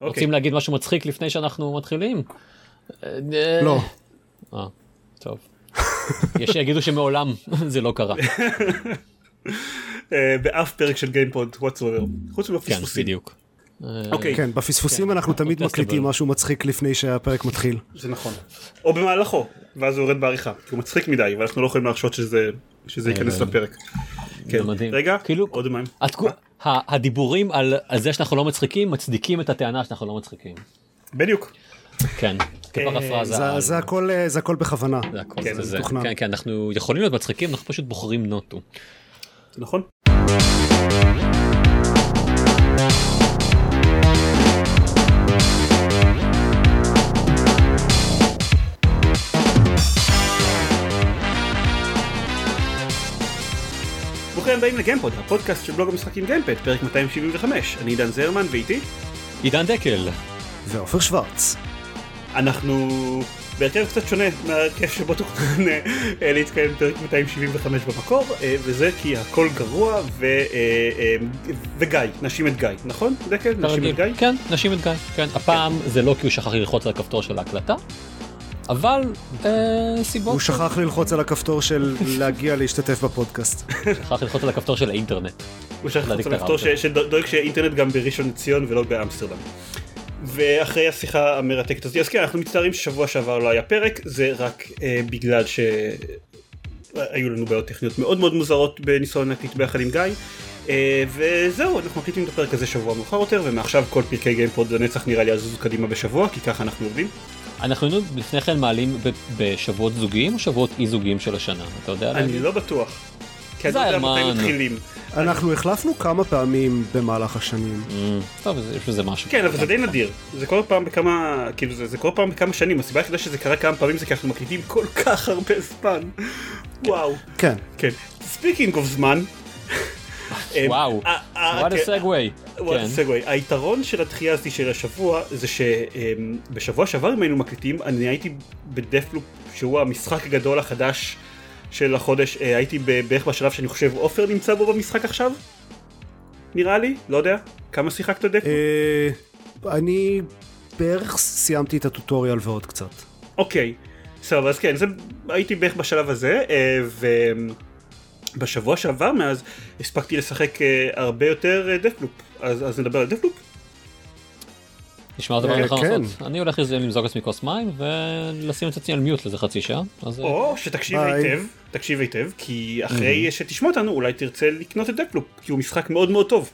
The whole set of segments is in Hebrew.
רוצים להגיד משהו מצחיק לפני שאנחנו מתחילים? לא. אה, טוב. יש שיגידו שמעולם זה לא קרה. אה, באף פרק של גיימפוד whatsoever חוץ כן, מהפספוסים. בדיוק. אוקיי כן, בפספוסים כן, אנחנו תמיד פודקאסט מקליטים משהו מצחיק לפני שהפרק מתחיל. זה נכון. או במהלכו ואז הוא יורד בעריכה כי הוא מצחיק מדי ואנחנו לא יכולים להרשות שזה שזה ייכנס אה, לפרק. כן. זה מדהים. רגע כאילו- עוד מים. הדיבורים על על זה שאנחנו לא מצחיקים מצדיקים את הטענה שאנחנו לא מצחיקים. בדיוק. כן, כפרפרזה. זה- על- זה הכל אה, זה הכל בכוונה. זה הכל, כן, זה זה זה. מתוכנן. כן, כן, אנחנו יכולים להיות מצחיקים, אנחנו פשוט בוחרים. זה נכון. ברוכים הבאים לגיימפוד, הפודקאסט של בלוג המשחקים גיימפד, פרק 275. אני עידן זרמן ואיתי עידן דקל, ועופר שוורץ. אנחנו בהרכב קצת שונה מההרכב שבו תוכנן אה, להתקיים פרק 275 במקור, אה, וזה כי הכל גרוע ו, אה, וגיא, נשים את גיא, נכון? דקל? נשים. את גיא? כן, נשים את גיא. כן, הפעם זה לא כי הוא שכח ללחוץ על הכפתור של ההקלטה, אבל אה, סיבות. הוא שכח ללחוץ על הכפתור של להגיע להשתתף בפודקאסט. שכח ללחוץ על הכפתור של האינטרנט. הוא שכח את לכתוב הראוטר. שדואג שיהיה אינטרנט גם בראשון לציון ולא באמסטרדם. ואחרי השיחה המרתקת הזאת, אז כן, אנחנו מצטערים ששבוע שעבר לא היה פרק, זה רק אה, בגלל שהיו לנו בעיות טכניות מאוד מאוד מוזרות בניסיון להקליט ביחד עם גיא. אה, וזהו, אנחנו מקליטים את הפרק הזה שבוע מאוחר יותר, ומעכשיו כל פרקי גיימפוד לנצח נראה לי יזוזו קדימה בשבוע, כי ככה אנחנו עובדים. אנחנו היינו לפני כן מעלים בשבועות זוגיים או שבועות אי זוגיים של השנה? אתה יודע אני להגיד? לא בטוח. כי אני יודע. מתי מתחילים. אנחנו החלפנו כמה פעמים במהלך השנים. אמ, טוב, יש בזה משהו. כן, אבל זה די נדיר. זה כל פעם בכמה, כאילו זה, כל פעם בכמה שנים. הסיבה היחידה שזה קרה כמה פעמים זה כי אנחנו מקליטים כל כך הרבה זמן. וואו. כן. כן. speaking of זמן. וואו, אה, אה, what a כן, segue. כן. סגווי. היתרון של הדחייה הזאתי של השבוע זה שבשבוע שעבר אם היינו מקליטים אני הייתי בדפלופ שהוא המשחק הגדול החדש של החודש אה, הייתי בערך בשלב שאני חושב עופר נמצא בו במשחק עכשיו? נראה לי? לא יודע. כמה שיחקת דפלופ? אה, אני בערך סיימתי את הטוטוריאל ועוד קצת. אוקיי, סבבה, אז כן, זה, הייתי בערך בשלב הזה, אה, ובשבוע שעבר מאז הספקתי לשחק אה, הרבה יותר אה, Deathloop, אז, אז נדבר על Deathloop? נשמע דבר אה, נכון כן. לעשות. אני הולך לזה למזוג לעצמי כוס מים ולשים את עצמי על מיוט לזה חצי שעה. אז, אה, או שתקשיב ביי. היטב, תקשיב היטב, כי אחרי שתשמע אותנו אולי תרצה לקנות את Deathloop, כי הוא משחק מאוד מאוד טוב.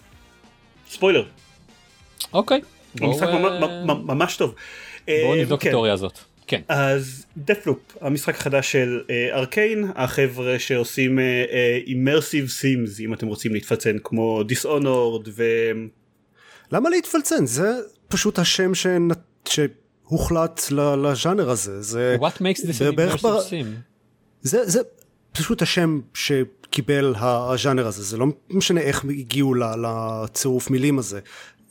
ספוילר, אוקיי. הוא משחק אה, ממ- ממ- ממש טוב. בואו אה, נבדוק את כן. התיאוריה הזאת. כן. אז Deathloop, המשחק החדש של אה, Arkane, החבר'ה שעושים אימרסיב סימס, אם אתם רוצים להתפצן, כמו דיסאונורד ו... למה להתפלצן? זה פשוט השם שנת- שהוחלט לז'אנר הזה. זה What makes this an immersive בר- sim? זה, זה פשוט השם שקיבל הז'אנר הזה, זה לא משנה איך הגיעו לצירוף מילים הזה.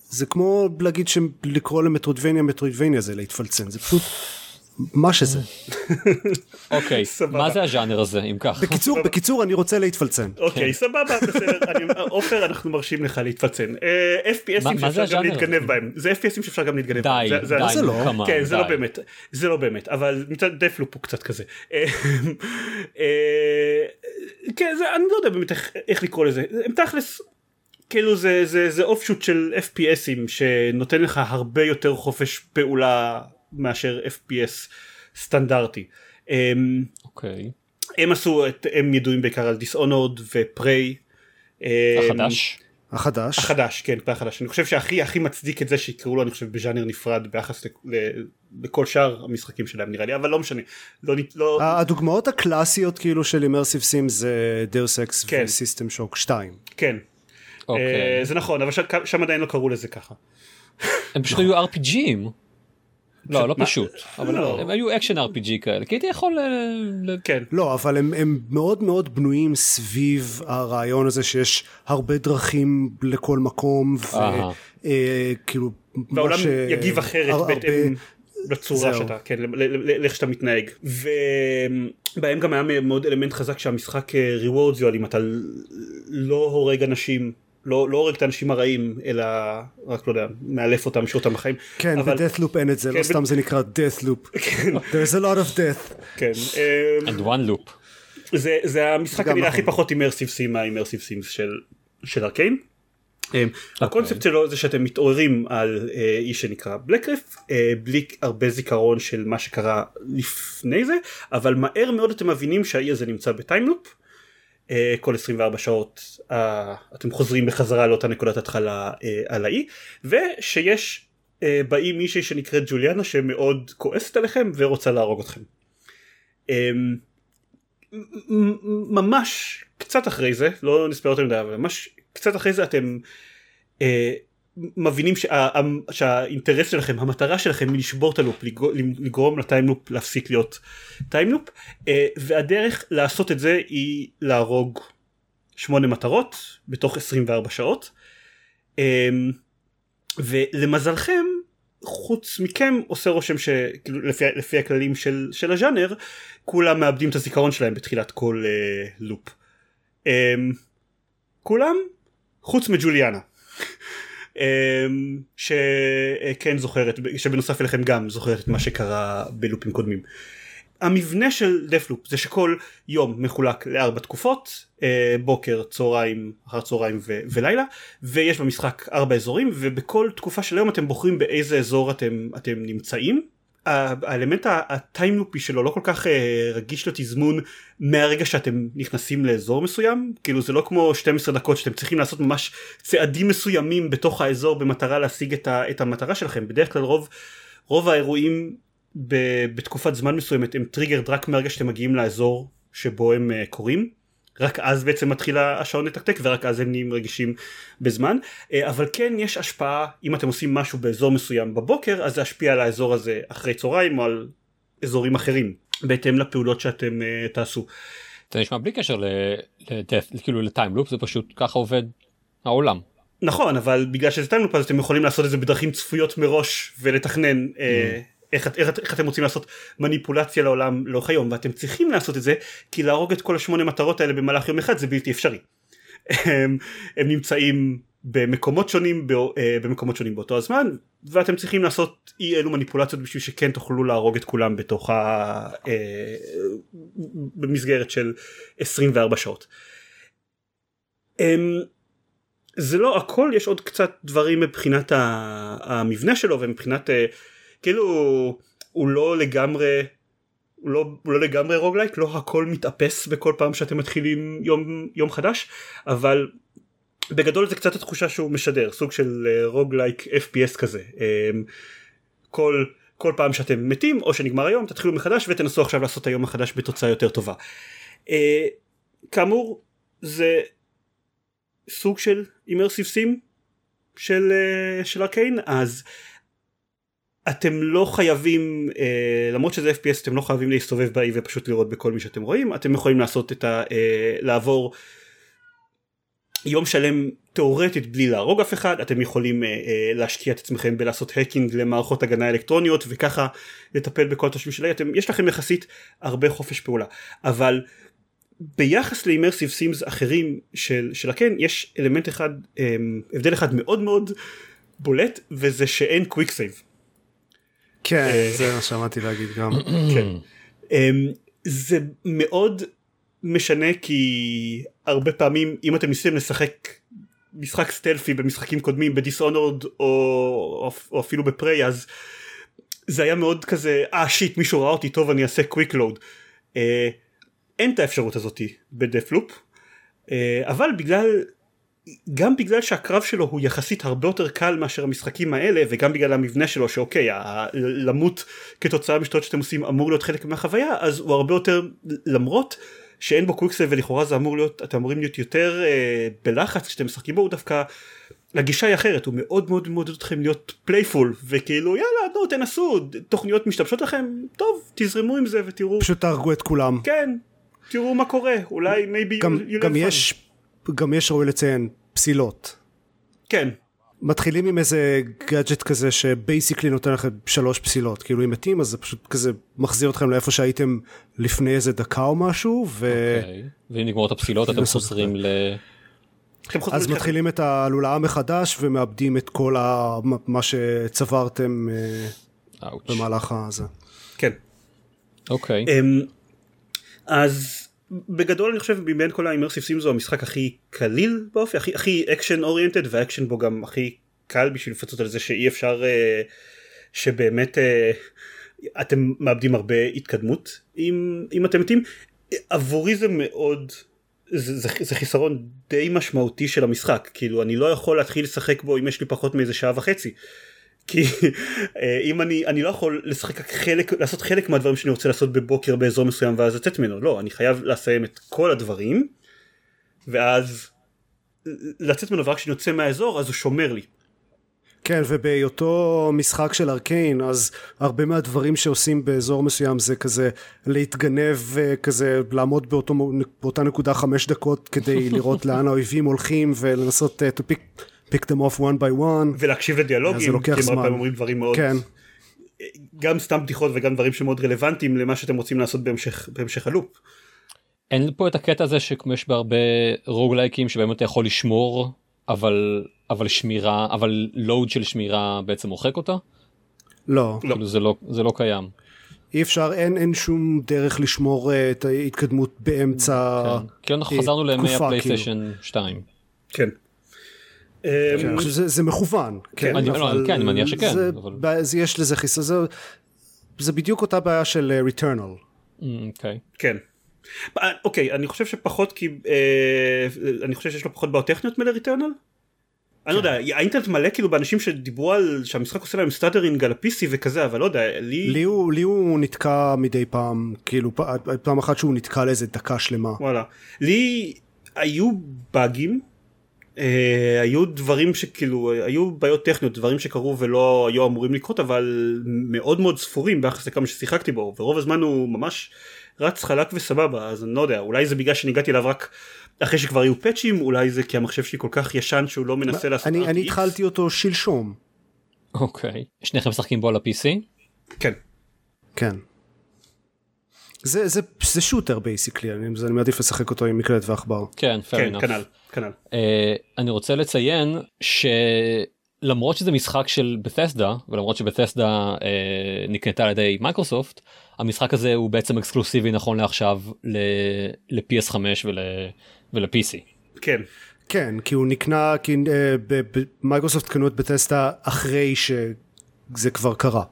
זה כמו להגיד שלקרוא למטרודבניה מטרודבניה זה להתפלצן, זה פשוט מה שזה. אוקיי. מה זה הז'אנר הזה אם כך? בקיצור, בקיצור אני רוצה להתפלצן. אוקיי, סבבה, בסדר, אני- עופר, אנחנו מרשים לך להתפצן. אה, FPSים שאפשר גם להתגנב? בהם, זה FPSים שאפשר גם להתגנב די, בהם. די, זה לא. כן, זה לא די. באמת, זה לא באמת, אבל מצד דפלופ הוא קצת כזה. אה, אה, כן, אני לא יודע באמת איך לקרוא לזה, הם תכלס, כאילו זה, זה, זה אופשוט של FPSים שנותן לך הרבה יותר חופש פעולה מאשר FPS סטנדרטי. אמ, אוקיי. הם עשו את, הם ידועים בעיקר על Dishonored ו Prey. החדש? החדש. החדש, כן, Prey החדש. אני חושב שהכי הכי מצדיק את זה שיקראו לו, אני חושב, בז'אנר נפרד ביחס לכל שאר המשחקים שלהם נראה לי, אבל לא משנה. לא, לא, הדוגמאות הקלאסיות כאילו של immersive sim זה Deus Ex כן. ו System Shock 2. כן. אוקיי. אה, זה נכון, אבל שם עדיין לא קראו לזה ככה. הם פשוט היו RPG ים. לא, לא? פשוט. אבל לא. הם היו action RPG כאלה. כי הייתי יכול... אה, ל- כן. לא, אבל הם, הם מאוד מאוד בנויים סביב הרעיון הזה שיש הרבה דרכים לכל מקום. וכאילו... והעולם יגיב אחרת בהתאם לצורה זהו. שאתה, כן, ל- ל- ל- לאיך שאתה מתנהג. ובהם גם היה מאוד אלמנט חזק שהמשחק אה, rewards you על אם אתה לא הורג אנשים לא, לא הורג את האנשים הרעים אלא רק לא יודע מאלף אותם משאיר אותם בחיים. כן אבל- ב-death loop אין את זה, לא כן, סתם זה נקרא death loop. There's a lot of death. כן. אמ, and one loop. זה, זה המשחק כנראה נכון. הכי פחות אימרסיב סים מהאימרסיב סימס של, של ארקיין. אוקיי. Um, הקונספט שלו זה שאתם מתעוררים על uh, איש שנקרא בלקריף uh, בלי הרבה זיכרון של מה שקרה לפני זה אבל מהר מאוד אתם מבינים שהאי הזה נמצא בטיימלופ כל 24 שעות uh, אתם חוזרים בחזרה לאותה נקודת התחלה uh, על האי ושיש באי מישהי שנקראת ג'וליאנה שמאוד כועסת עליכם ורוצה להרוג אתכם. ממש קצת אחרי זה לא נספר יותר מדי אבל ממש קצת אחרי זה אתם אה, מבינים שה, שהאינטרס שלכם המטרה שלכם היא לשבור את הלופ לגרום, ל time loop להפסיק להיות time loop אה, והדרך לעשות את זה היא להרוג שמונה מטרות בתוך 24 שעות אה, ולמזלכם חוץ מכם עושה רושם שכאילו לפי, לפי הכללים של, של הז'אנר כולם מאבדים את הזיכרון שלהם בתחילת כל אה, loop. אה, כולם חוץ מג'וליאנה. אה, שכן זוכרת שבנוסף אליכם גם זוכרת את מה שקרה בלופים קודמים. המבנה של דפלופ זה שכל יום מחולק לארבע תקופות אה, בוקר צהריים אחר צהריים ו- ולילה ויש במשחק ארבע אזורים ובכל תקופה של היום אתם בוחרים באיזה אזור אתם אתם נמצאים. האלמנט הטיימלופי שלו לא כל כך אה, רגיש לתזמון מהרגע שאתם נכנסים לאזור מסוים? כאילו זה לא כמו 12 דקות שאתם צריכים לעשות ממש צעדים מסוימים בתוך האזור במטרה להשיג את, ה- את המטרה שלכם. בדרך כלל רוב רוב האירועים ב- בתקופת זמן מסוימת הם טריגרד רק מהרגע שאתם מגיעים לאזור שבו הם uh, קורים רק אז בעצם מתחיל השעון לתקתק ורק אז הם נהיים רגישים בזמן uh, אבל כן יש השפעה אם אתם עושים משהו באזור מסוים בבוקר אז זה ישפיע על האזור הזה אחרי צהריים או על אזורים אחרים בהתאם לפעולות שאתם uh, תעשו. זה נשמע בלי קשר ל- ל-death, כאילו ל time loop זה פשוט ככה עובד העולם. נכון אבל בגלל שזה time loop אז אתם יכולים לעשות את זה בדרכים צפויות מראש ולתכנן אה, איך, איך, איך אתם רוצים לעשות מניפולציה לעולם לאורך היום ואתם צריכים לעשות את זה כי להרוג את כל השמונה מטרות האלה במהלך יום אחד זה בלתי אפשרי. הם, הם נמצאים במקומות שונים בא, אה, במקומות שונים באותו הזמן ואתם צריכים לעשות אי אלו מניפולציות בשביל שכן תוכלו להרוג את כולם בתוך ה... אה, במסגרת של 24 שעות. הם, זה לא הכל יש עוד קצת דברים מבחינת המבנה שלו ומבחינת אה, כאילו הוא לא לגמרי הוא לא, הוא לא לגמרי roguelike לא הכל מתאפס בכל פעם שאתם מתחילים יום יום חדש אבל בגדול זה קצת התחושה שהוא משדר סוג של אה, roguelike FPS כזה אה, כל כל פעם שאתם מתים או שנגמר היום תתחילו מחדש ותנסו עכשיו לעשות היום החדש בתוצאה יותר טובה. אה, כאמור זה סוג של אימרסיב סים של, אה, של ארקיין אז אתם לא חייבים אה, למרות שזה FPS אתם לא חייבים להסתובב באי ופשוט לראות בכל מי שאתם רואים. אתם יכולים לעשות את ה... אה, לעבור יום שלם תאורטית בלי להרוג אף אחד. אתם יכולים אה, אה, להשקיע את עצמכם בלעשות האקינג למערכות הגנה אלקטרוניות וככה לטפל בכל תושבים של האי. אתם יש לכם יחסית הרבה חופש פעולה. אבל ביחס ל immersive sims אחרים של, של הקן יש אלמנט אחד אמ, הבדל אחד מאוד מאוד בולט וזה שאין quick save. כן, זה מה שאמרתי, להגיד גם. כן. אמ, זה מאוד משנה כי הרבה פעמים אם אתם ניסיתם לשחק משחק stealthy במשחקים קודמים ב Dishonored או, או אפילו ב Prey אז זה היה מאוד כזה אה shit מישהו ראה אותי טוב אני אעשה quick load. אין את האפשרות הזאתי ב Deathloop אה, אבל בגלל גם בגלל שהקרב שלו הוא יחסית הרבה יותר קל מאשר המשחקים האלה וגם בגלל המבנה שלו שאוקיי למות כתוצאה משטויות שאתם עושים אמור להיות חלק מהחוויה אז הוא הרבה יותר למרות שאין בו quick save ולכאורה זה אמור להיות אתם אמורים להיות יותר אה, בלחץ כשאתם משחקים בו הוא דווקא הגישה היא אחרת הוא מאוד מאוד מעודד אתכם להיות playful וכאילו יאללה נו תנסו תוכניות משתמשות לכם טוב תזרמו עם זה ותראו פשוט תהרגו את כולם. כן תראו מה קורה אולי maybe גם, גם. יש, גם יש ראוי לציין פסילות. כן מתחילים עם איזה גאדג'ט כזה ש basically נותן לכם שלוש פסילות כאילו אם מתים אז זה פשוט כזה מחזיר אתכם לאיפה שהייתם לפני איזה דקה או משהו ו... אוקיי. ואם נגמור את הפסילות אתם לעשות חוזרים ל... אתם אז מתחילים את הלולאה מחדש ומאבדים את כל ה... מה שצברתם אה, אאוץ'. במהלך הזה. כן. אוקיי. אמ, אז בגדול אני חושב מבין כל ה immersive sims הוא המשחק הכי קליל באופי הכי הכי action oriented והאקשן בו גם הכי קל בשביל לפצות על זה שאי אפשר אה, שבאמת אה, אתם מאבדים הרבה התקדמות אם אם אתם מתים עבורי זה מאוד זה, זה, זה חיסרון די משמעותי של המשחק כאילו אני לא יכול להתחיל לשחק בו אם יש לי פחות מאיזה שעה וחצי כי אה, אם אני אני לא יכול לשחק חלק לעשות חלק מהדברים שאני רוצה לעשות בבוקר באזור מסוים ואז לצאת ממנו. לא אני חייב לסיים את כל הדברים ואז לצאת ממנו ורק כשאני יוצא מהאזור אז הוא שומר לי. כן, ובהיותו משחק של ארקיין, אז הרבה מהדברים שעושים באזור מסוים זה כזה להתגנב וכזה לעמוד באותו, באותה נקודה חמש דקות כדי לראות לאן האויבים הולכים ולנסות uh, to pick, pick them off one by one. ולהקשיב לדיאלוגים זה לוקח כי הם הרבה. פעמים אומרים דברים מאוד כן, גם סתם בדיחות וגם דברים שמאוד רלוונטיים למה שאתם רוצים לעשות בהמשך בהמשך הלופ אין פה את הקטע הזה שכמו יש בהרבה רוגלייקים שבהם אתה יכול לשמור אבל אבל שמירה אבל לואוד של שמירה בעצם מוחק אותה לא, לא. כאילו זה לא זה לא קיים. אי אפשר, אין, אין שום דרך לשמור uh, את ההתקדמות באמצע כן. כאילו אנחנו אה, חזרנו לימי הפלייסטיישן 2. כן. אמ, אני חושב שזה זה מכוון, כן, אני- לא, אבל כן, אני מניח שכן, יש לזה חיסון, זה, בדיוק אותה בעיה של אה, Returnal. אוקיי. כן. אה, אוקיי אני חושב שפחות כי אה, אני חושב שיש לו פחות בעיות טכניות מל Returnal. אני לא כן. יודע האינטרנט מלא כאילו באנשים שדיברו על שהמשחק עושה להם stuttering על ה-PC וכזה אבל לא יודע לי לי הוא, לי הוא נתקע מדי פעם, כאילו פעם אחת שהוא נתקע לאיזה דקה שלמה. וואלה לי היו באגים. אה, היו דברים שכאילו היו בעיות טכניות דברים שקרו ולא היו אמורים לקרות אבל מאוד מאוד ספורים ביחס לכמה ששיחקתי בו ורוב הזמן הוא ממש רץ חלק וסבבה אז אני לא יודע אולי זה בגלל שאני הגעתי אליו רק אחרי שכבר היו פאצ'ים אולי זה כי המחשב שלי כל כך ישן שהוא לא מנסה לעשות אני, אני. התחלתי אותו שלשום, אוקיי. שניכם משחקים בו על ה-PC? כן כן. זה, זה, זה shooter basically, אני, אני מעדיף לשחק אותו עם מקלדת ועכבר. כן, fair כן enough. כנ"ל כנ"ל אה, אני רוצה לציין שלמרות שזה משחק של Bethesda ולמרות ש Bethesda אה, נקנתה על ידי מייקרוסופט המשחק הזה הוא בעצם exclusive-י נכון לעכשיו ל-PS5 ול-PC. כן כן, כי הוא נקנה, כי ב- ב- מייקרוסופט קנו את בת'סדה אחרי שזה כבר קרה.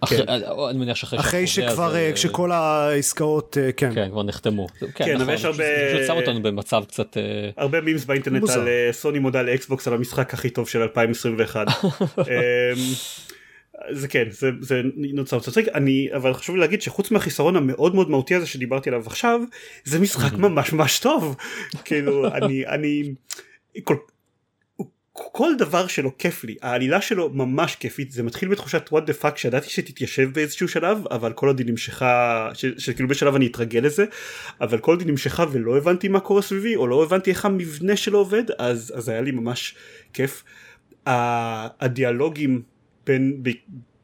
אחרי- אה, אני מניח שאחרי אחרי שכבר, אה, כשכל העסקאות, אה, כן. כן כבר נחתמו. כן, אבל נכון, יש הרבה- זה פשוט שם אותנו במצב קצת אה, הרבה memes באינטרנט מוזר. על אה, סוני מודה לאקסבוקס על המשחק הכי טוב של 2021. אמ, זה כן זה זה נוצר מצחיק אני אבל חשוב לי להגיד שחוץ מהחיסרון המאוד מאוד מהותי הזה שדיברתי עליו עכשיו זה משחק ממש ממש טוב כאילו אני אני כל, כל דבר שלו כיף לי העלילה שלו ממש כיפית זה מתחיל בתחושת what the fuck שידעתי שתתיישב באיזשהו שלב אבל כל עוד היא נמשכה שכאילו בשלב אני אתרגל לזה אבל כל עוד היא נמשכה ולא הבנתי מה קורה סביבי או לא הבנתי איך המבנה שלו עובד אז אז היה לי ממש כיף. הדיאלוגים בין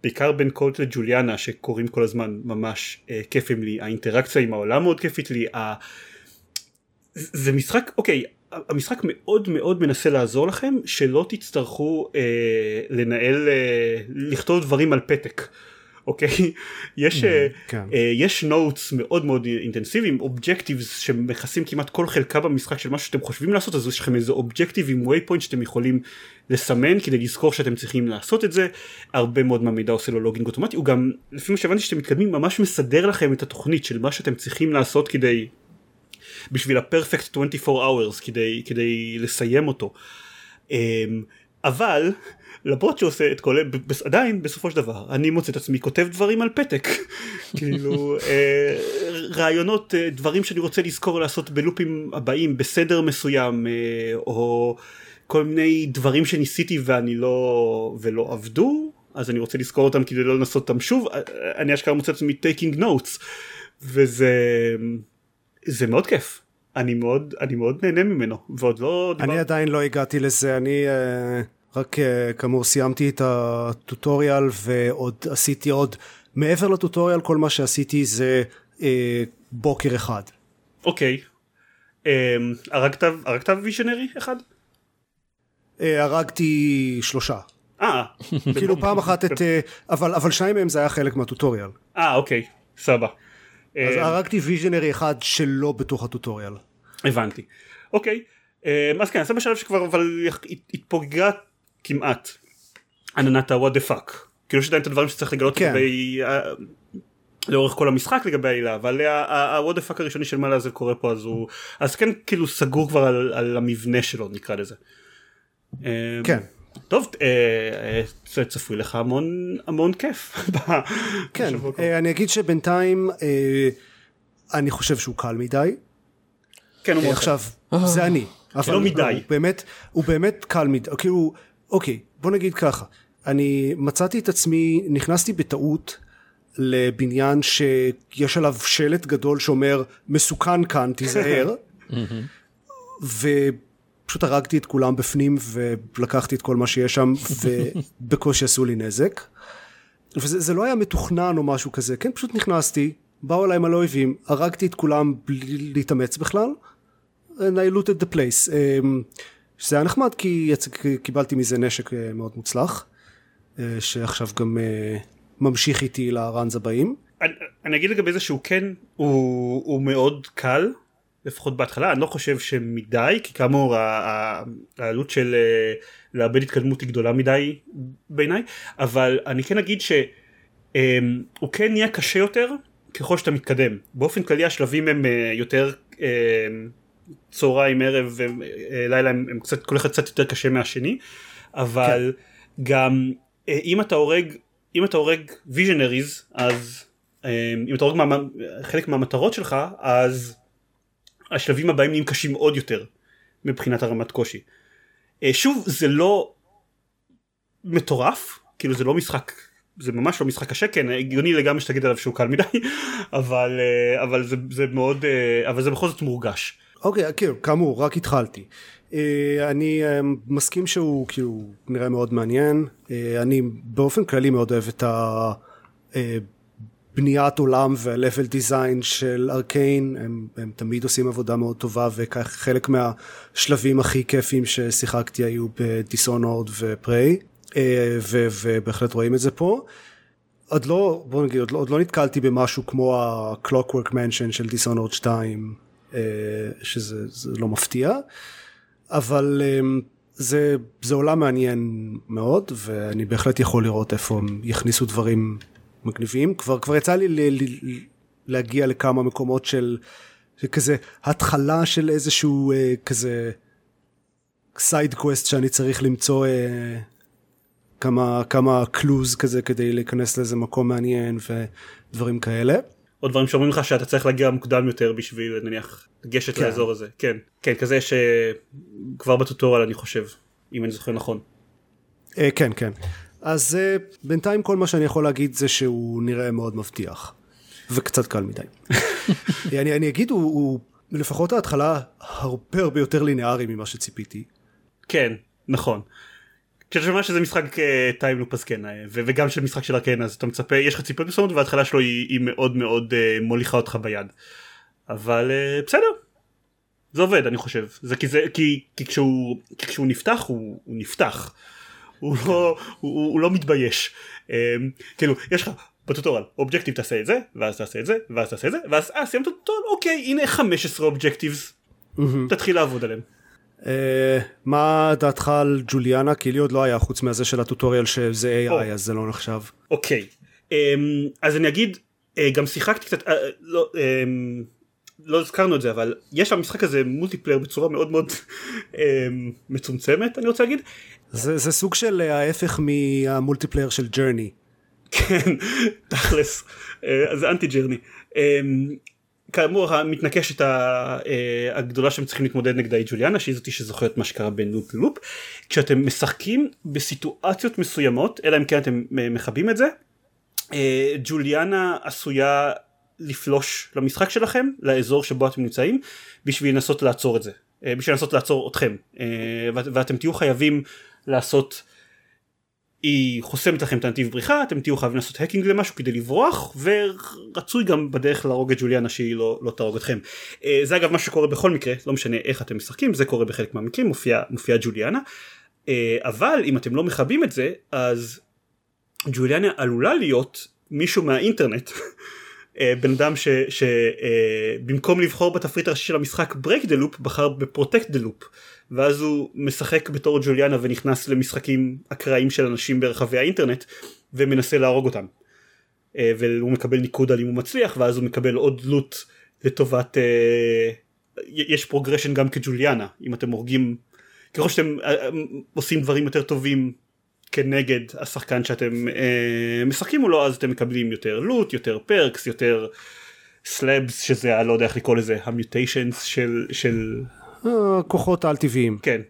בעיקר בין קולט לג'וליאנה שקורים כל הזמן ממש אה, כיפים לי האינטראקציה עם העולם מאוד כיפית לי. ה- זה משחק אוקיי המשחק מאוד מאוד מנסה לעזור לכם שלא תצטרכו אה, לנהל אה, לכתוב דברים על פתק אוקיי יש כן. אה, יש notes מאוד מאוד אינטנסיביים objectives שמכסים כמעט כל חלקה במשחק של משהו שאתם חושבים לעשות אז יש לכם איזה objective עם waypoint שאתם יכולים לסמן כדי לזכור שאתם צריכים לעשות את זה הרבה מאוד מהמידע עושה לו לוגינג אוטומטי הוא גם לפי מה שהבנתי שאתם מתקדמים ממש מסדר לכם את התוכנית של מה שאתם צריכים לעשות כדי בשביל הפרפקט 24 hours כדי, כדי לסיים אותו. אמ, אבל למרות שהוא עושה את כל ב- עדיין בסופו של דבר אני מוצא את עצמי כותב דברים על פתק. כאילו אה, רעיונות אה, דברים שאני רוצה לזכור לעשות בלופים הבאים בסדר מסוים אה, או כל מיני דברים שניסיתי ואני לא ולא עבדו אז אני רוצה לזכור אותם כדי לא לנסות אותם שוב. אה, אני אשכרה מוצא את עצמי taking notes. וזה זה מאוד כיף אני מאוד אני מאוד נהנה ממנו ועוד לא אני עדיין לא הגעתי לזה, אני אה, רק אה, כאמור סיימתי את הטוטוריאל ועוד עשיתי עוד, מעבר לטוטוריאל כל מה שעשיתי זה אה, בוקר אחד. אוקיי הרגת ויז'נרי אחד? אה, הרגתי שלושה. אה. כאילו פעם אחת את... אה, אבל, אבל שניים מהם זה היה חלק מהטוטוריאל. אה, אוקיי, סבבה. אז הרגתי ויז'נרי אחד שלא בתוך הטוטוריאל. הבנתי. אוקיי. אז כן, זה בשלב שכבר אבל התפוגגה כמעט עננת ה-what the fuck. כאילו יש עדיין את הדברים שצריך לגלות כן. לגבי... לאורך כל המשחק לגבי העילה אבל ה-what the fuck הראשוני של מה לעזל קורה פה אז הוא אז כן כאילו סגור כבר על, על המבנה שלו נקרא לזה. כן. טוב אה, צפוי לך המון המון כיף. כן אה, אני אגיד שבינתיים אה, אני חושב שהוא קל מדי. כן הוא מאוד עכשיו זה אני. אבל לא מדי. הוא באמת קל מדי כאילו אוקיי בוא נגיד ככה אני מצאתי את עצמי נכנסתי בטעות לבניין שיש עליו שלט גדול שאומר מסוכן כאן תיזהר ופשוט הרגתי את כולם בפנים ולקחתי את כל מה שיש שם ובקושי עשו לי נזק. וזה זה לא היה מתוכנן או משהו כזה. כן פשוט נכנסתי באו אליי מלא אויבים הרגתי את כולם בלי להתאמץ בכלל and I looted the place. אמ, שזה היה נחמד כי קיבלתי מזה נשק אה, מאוד מוצלח אה, שעכשיו גם אה, ממשיך איתי לראנז הבאים. אני, אני אגיד לגבי זה שהוא כן הוא, הוא מאוד קל לפחות בהתחלה אני לא חושב שמדי כי כאמור העלות של לאבד התקדמות היא גדולה מדי בעיניי אבל אני כן אגיד שהוא כן נהיה קשה יותר ככל שאתה מתקדם באופן כללי השלבים הם יותר צהריים ערב לילה הם, הם קצת כל אחד קצת יותר קשה מהשני אבל כן. גם אם אתה הורג אם אתה הורג ויז'נריז אז אם אתה הורג מה, חלק מהמטרות שלך אז השלבים הבאים נהיים קשים עוד יותר מבחינת הרמת קושי. שוב זה לא מטורף כאילו זה לא משחק זה ממש לא משחק קשה כן הגיוני לגמרי שתגיד עליו שהוא קל מדי אבל אבל זה, זה מאוד אבל זה בכל זאת מורגש. אוקיי okay, כאילו כאמור רק התחלתי אני מסכים שהוא כאילו נראה מאוד מעניין אני באופן כללי מאוד אוהב את הבניית עולם והלבל דיזיין של ארקיין הם, הם תמיד עושים עבודה מאוד טובה וחלק מהשלבים הכי כיפים ששיחקתי היו בדיסונורד ופריי ובהחלט רואים את זה פה. עוד לא בוא נגיד עוד לא, עוד לא נתקלתי במשהו כמו ה-clockwork mansion של דיסונורד 2 שזה לא מפתיע. אבל זה, זה עולם מעניין מאוד ואני בהחלט יכול לראות איפה הם יכניסו דברים מגניבים כבר כבר יצא לי ל, ל, להגיע לכמה מקומות של, של כזה התחלה של איזשהו אה, כזה side quest שאני צריך למצוא אה, כמה כמה קלוז כזה כדי להיכנס לאיזה מקום מעניין ודברים כאלה. או דברים שאומרים לך שאתה צריך להגיע מוקדם יותר בשביל נניח לגשת כן. לאזור הזה כן כן כזה שכבר בטוטורל אני חושב אם אני זוכר נכון. אה, כן כן אז אה, בינתיים כל מה שאני יכול להגיד זה שהוא נראה מאוד מבטיח וקצת קל מדי. אני, אני אגיד הוא, הוא לפחות ההתחלה הרבה הרבה יותר לינארי ממה שציפיתי. כן נכון. כשאתה שומע שזה משחק time loop אז כן וגם של משחק של ארקיין אז אתה מצפה יש לך ציפיות מסוימות וההתחלה שלו היא, היא מאוד מאוד uh, מוליכה אותך ביד אבל uh, בסדר זה עובד אני חושב זה כי זה כי, כי כשהוא כי כשהוא נפתח הוא, הוא נפתח הוא לא הוא, הוא לא מתבייש um, כאילו יש לך ב-tutorial objective תעשה את זה ואז תעשה את זה ואז תעשה את זה ואז אה סיימת tutorial אוקיי הנה 15 objectives תתחיל לעבוד עליהם. Uh, מה דעתך על ג'וליאנה? כי לי עוד לא היה חוץ מהזה של הטוטוריאל שזה AI. אז זה לא נחשב. אוקיי okay. um, אז אני אגיד uh, גם שיחקתי קצת uh, לא, um, לא הזכרנו את זה אבל יש במשחק הזה multiplayer בצורה מאוד מאוד um, מצומצמת אני רוצה להגיד. זה, זה סוג של ההפך מה-multiplayer של ג'רני. כן תכלס uh, זה אנטי ג'רני. Um, כאמור המתנקשת הגדולה שהם צריכים להתמודד נגדה היא ג'וליאנה שהיא זאתי שזוכרת מה שקרה בין לופ ללופ כשאתם משחקים בסיטואציות מסוימות אלא אם כן אתם מכבים את זה ג'וליאנה עשויה לפלוש למשחק שלכם לאזור שבו אתם נמצאים בשביל לנסות לעצור את זה בשביל לנסות לעצור אתכם ואתם תהיו חייבים לעשות היא חוסמת לכם את הנתיב בריחה אתם תהיו חייבים לעשות האקינג למשהו כדי לברוח ורצוי גם בדרך להרוג את ג'וליאנה שהיא לא, לא תהרוג אתכם. אה, זה אגב מה שקורה בכל מקרה לא משנה איך אתם משחקים זה קורה בחלק מהמקרים מופיעה מופיע ג'וליאנה אה, אבל אם אתם לא מכבים את זה אז ג'וליאנה עלולה להיות מישהו מהאינטרנט. אה, בן אדם שבמקום לבחור בתפריט הראשי של המשחק break the loop בחר בפרוטקט the loop ואז הוא משחק בתור ג'וליאנה ונכנס למשחקים אקראיים של אנשים ברחבי האינטרנט ומנסה להרוג אותם. אה, והוא מקבל ניקוד על אם הוא מצליח ואז הוא מקבל עוד loot לטובת אה, יש progression גם כג'וליאנה אם אתם הורגים ככל שאתם אה, עושים דברים יותר טובים כנגד השחקן שאתם אה, משחקים מולו אז אתם מקבלים יותר loot יותר perks יותר slabs שזה אני לא יודע איך לקרוא לזה המיוטיישנס של של כוחות על טבעיים. כן.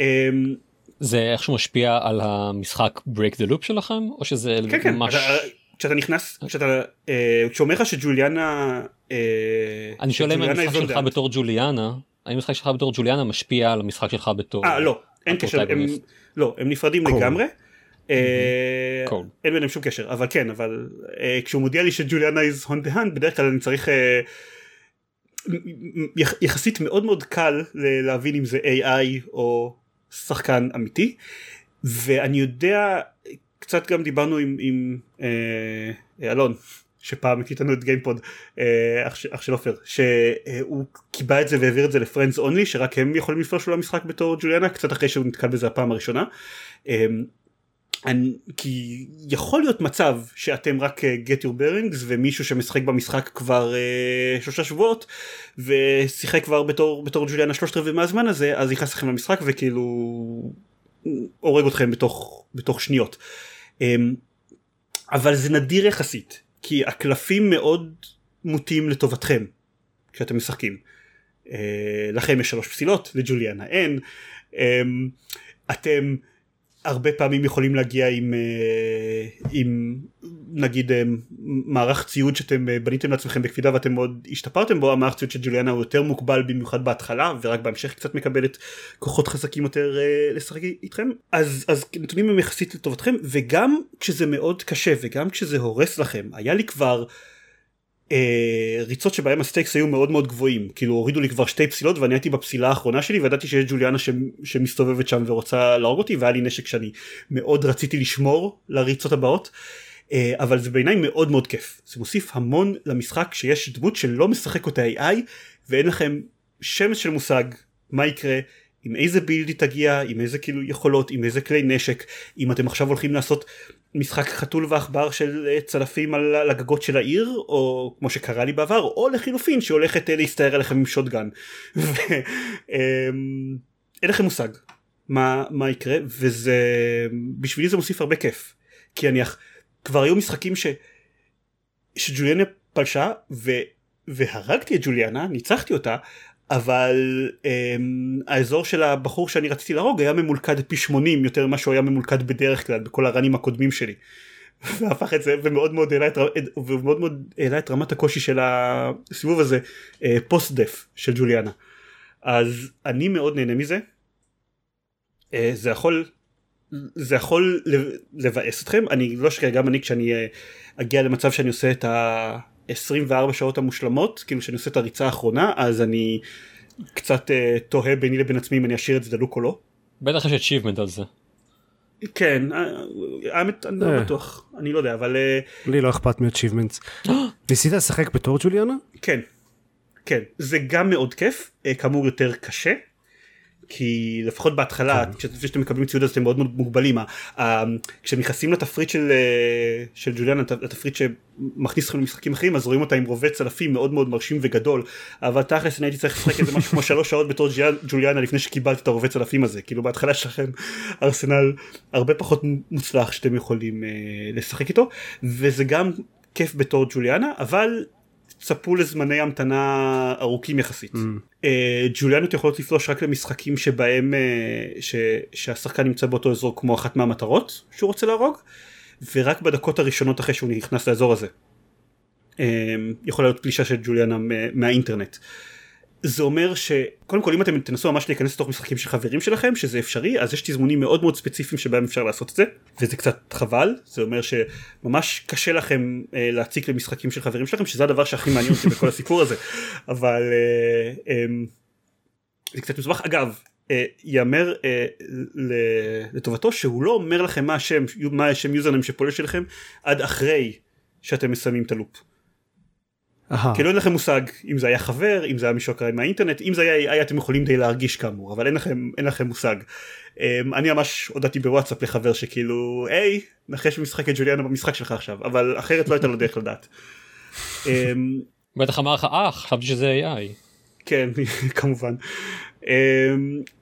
אמ, זה איכשהו משפיע על המשחק break the loop שלכם או שזה כן כן ממש אתה, כשאתה נכנס כשאתה אה, כשאומר לך שג'וליאנה אה, אני שואל אם המשחק שלך בתור ג'וליאנה האם המשחק שלך בתור ג'וליאנה משפיע על המשחק שלך בתור אה לא אין קשר הם. לא הם נפרדים קול. לגמרי. אה, קול. אין ביניהם שום קשר אבל כן אבל אה, כשהוא מודיע לי שג'וליאנה is on the hand בדרך כלל אני צריך אה, יח- יחסית מאוד מאוד קל להבין אם זה AI או שחקן אמיתי ואני יודע קצת גם דיברנו עם, עם אה, אלון שפעם הקליט לנו את גיימפוד אה, אח, אח של עופר שהוא קיבע את זה והעביר את זה לפרנדס אונלי שרק הם יכולים לפלוש לו למשחק בתור ג'וליאנה קצת אחרי שהוא נתקל בזה הפעם הראשונה. אני, כי יכול להיות מצב שאתם רק אה, get your bearings ומישהו שמשחק במשחק כבר uh, שלושה שבועות ושיחק כבר בתור בתור ג'וליאנה שלושת רבעי מהזמן הזה אז נכנס לכם למשחק וכאילו הורג אתכם בתוך בתוך שניות. Um, אבל זה נדיר יחסית כי הקלפים מאוד מוטים לטובתכם כשאתם משחקים. Uh, לכם יש שלוש פסילות לג'וליאנה אין. Um, אתם הרבה פעמים יכולים להגיע עם, אה, עם נגיד אה, מערך ציוד שאתם אה, בניתם לעצמכם בקפידה ואתם מאוד השתפרתם בו המערך ציוד של ג'וליאנה הוא יותר מוגבל במיוחד בהתחלה ורק בהמשך קצת מקבלת כוחות חזקים יותר לשחק איתכם. אז אז נתונים הם יחסית לטובתכם וגם כשזה מאוד קשה וגם כשזה הורס לכם היה לי כבר אה, ריצות שבהם הסטייקס היו מאוד מאוד גבוהים. כאילו הורידו לי כבר שתי פסילות ואני הייתי בפסילה האחרונה שלי וידעתי שיש ג'וליאנה ש, שמסתובבת שם ורוצה להרוג אותי והיה לי נשק שאני מאוד רציתי לשמור לריצות הבאות. אה, אבל זה בעיניי מאוד מאוד כיף. זה מוסיף המון למשחק שיש דמות שלא משחק אותה AI ואין לכם שמץ של מושג מה יקרה עם איזה בילד היא תגיע עם איזה כאילו יכולות עם איזה כלי נשק אם אתם עכשיו הולכים לעשות משחק חתול ועכבר של אה, צלפים על על הגגות של העיר או כמו שקרה לי בעבר או לחילופין שהולכת אה, להסתער עליכם עם שוטגן. אמ, אין לכם מושג מה מה יקרה וזה בשבילי זה מוסיף הרבה כיף כי אני כבר היו משחקים ש... שג'וליאנה פלשה ו... והרגתי את ג'וליאנה ניצחתי אותה אבל אמ, האזור של הבחור שאני רציתי להרוג היה ממולכד פי 80 יותר ממה שהוא היה ממולכד בדרך כלל בכל הרנים הקודמים שלי. והפך את זה ומאוד מאוד העלה את, ומאוד מאוד העלה את רמת הקושי של הסיבוב הזה פוסט דף של ג'וליאנה. אז אני מאוד נהנה מזה. אה, זה יכול זה יכול לב- לבאס אתכם אני לא אשקר גם אני כשאני אה, אגיע למצב שאני עושה את ה-24 שעות המושלמות כאילו שאני עושה את הריצה האחרונה אז אני קצת אה, תוהה ביני לבין עצמי אם אני אשאיר את זה דלוק או לא. בטח יש achievement על זה. כן אה, האמת אני לא אה. בטוח אני לא יודע אבל לי לא אכפת מ-achievements. ניסית לשחק בתור ג'וליאנה? כן כן זה גם מאוד כיף כאמור יותר קשה. כי לפחות בהתחלה כן. לפני שאתם מקבלים ציוד אז אתם מאוד מאוד מוגבלים. כשהם נכנסים לתפריט של אה, של ג'וליאנה הת- התפריט שמכניס אתכם למשחקים אחרים אז רואים אותה עם רובה צלפים מאוד מאוד מרשים וגדול. אבל תכלס אני הייתי צריך לשחק איזה משהו כמו שלוש שעות בתור ג'וליאנה לפני שקיבלתי את הרובה צלפים הזה. כאילו בהתחלה יש לכם ארסנל הרבה פחות מוצלח שאתם יכולים אה, לשחק איתו. וזה גם כיף בתור ג'וליאנה אבל צפו לזמני המתנה ארוכים יחסית. אה, ג'וליאנות יכולות לפלוש רק למשחקים שבהם אה, ש, שהשחקן נמצא באותו אזור כמו אחת מהמטרות שהוא רוצה להרוג ורק בדקות הראשונות אחרי שהוא נכנס לאזור הזה. אה, יכולה להיות פלישה של ג'וליאנה מה- מהאינטרנט. זה אומר שקודם כל אם אתם תנסו ממש להיכנס לתוך משחקים של חברים שלכם שזה אפשרי אז יש תזמונים מאוד מאוד ספציפיים שבהם אפשר לעשות את זה וזה קצת חבל. זה אומר שממש קשה לכם אה, להציג למשחקים של חברים שלכם שזה הדבר שהכי מעניין אותי בכל הסיפור הזה. אבל אה, אה, זה קצת מסובך. אגב אה, יאמר אה, לטובתו שהוא לא אומר לכם מה השם מה השם יוזרנם שפולש שלכם עד אחרי שאתם מסיימים את הלופ. כי לא אין לכם מושג אם זה היה חבר אם זה היה מישהו אקראי מהאינטרנט אם זה היה AI אתם יכולים די להרגיש כאמור אבל אין לכם אין לכם מושג. Um, אני ממש הודעתי בוואטסאפ לחבר שכאילו היי נחש משחק את ג'וליאנה במשחק שלך עכשיו אבל אחרת לא הייתה לו דרך לדעת. Um, בטח אמר לך אה חשבתי שזה AI. כן כמובן. Um,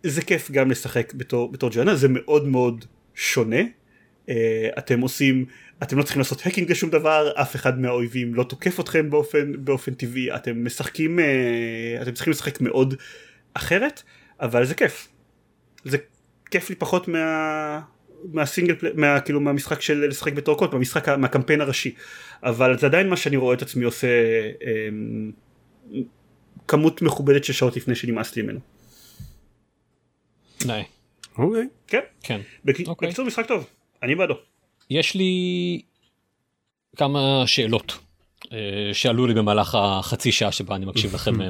זה כיף גם לשחק בתור, בתור ג'וליאנה זה מאוד מאוד שונה. Uh, אתם עושים אתם לא צריכים לעשות האקינג לשום דבר אף אחד מהאויבים לא תוקף אתכם באופן באופן טבעי אתם משחקים אה, אתם צריכים לשחק מאוד אחרת אבל זה כיף זה כיף לי פחות מה מהסינגל מה כאילו מהמשחק של לשחק בתור קוד במשחק מהקמפיין הראשי אבל זה עדיין מה שאני רואה את עצמי עושה אה, כמות מכובדת של שעות לפני שנמאס לי ממנו. אוקיי. כן. כן. בקיצור okay. אוקיי. משחק טוב אני בעדו. יש לי כמה שאלות אה, שעלו לי במהלך החצי שעה שבה אני מקשיב לכם אה,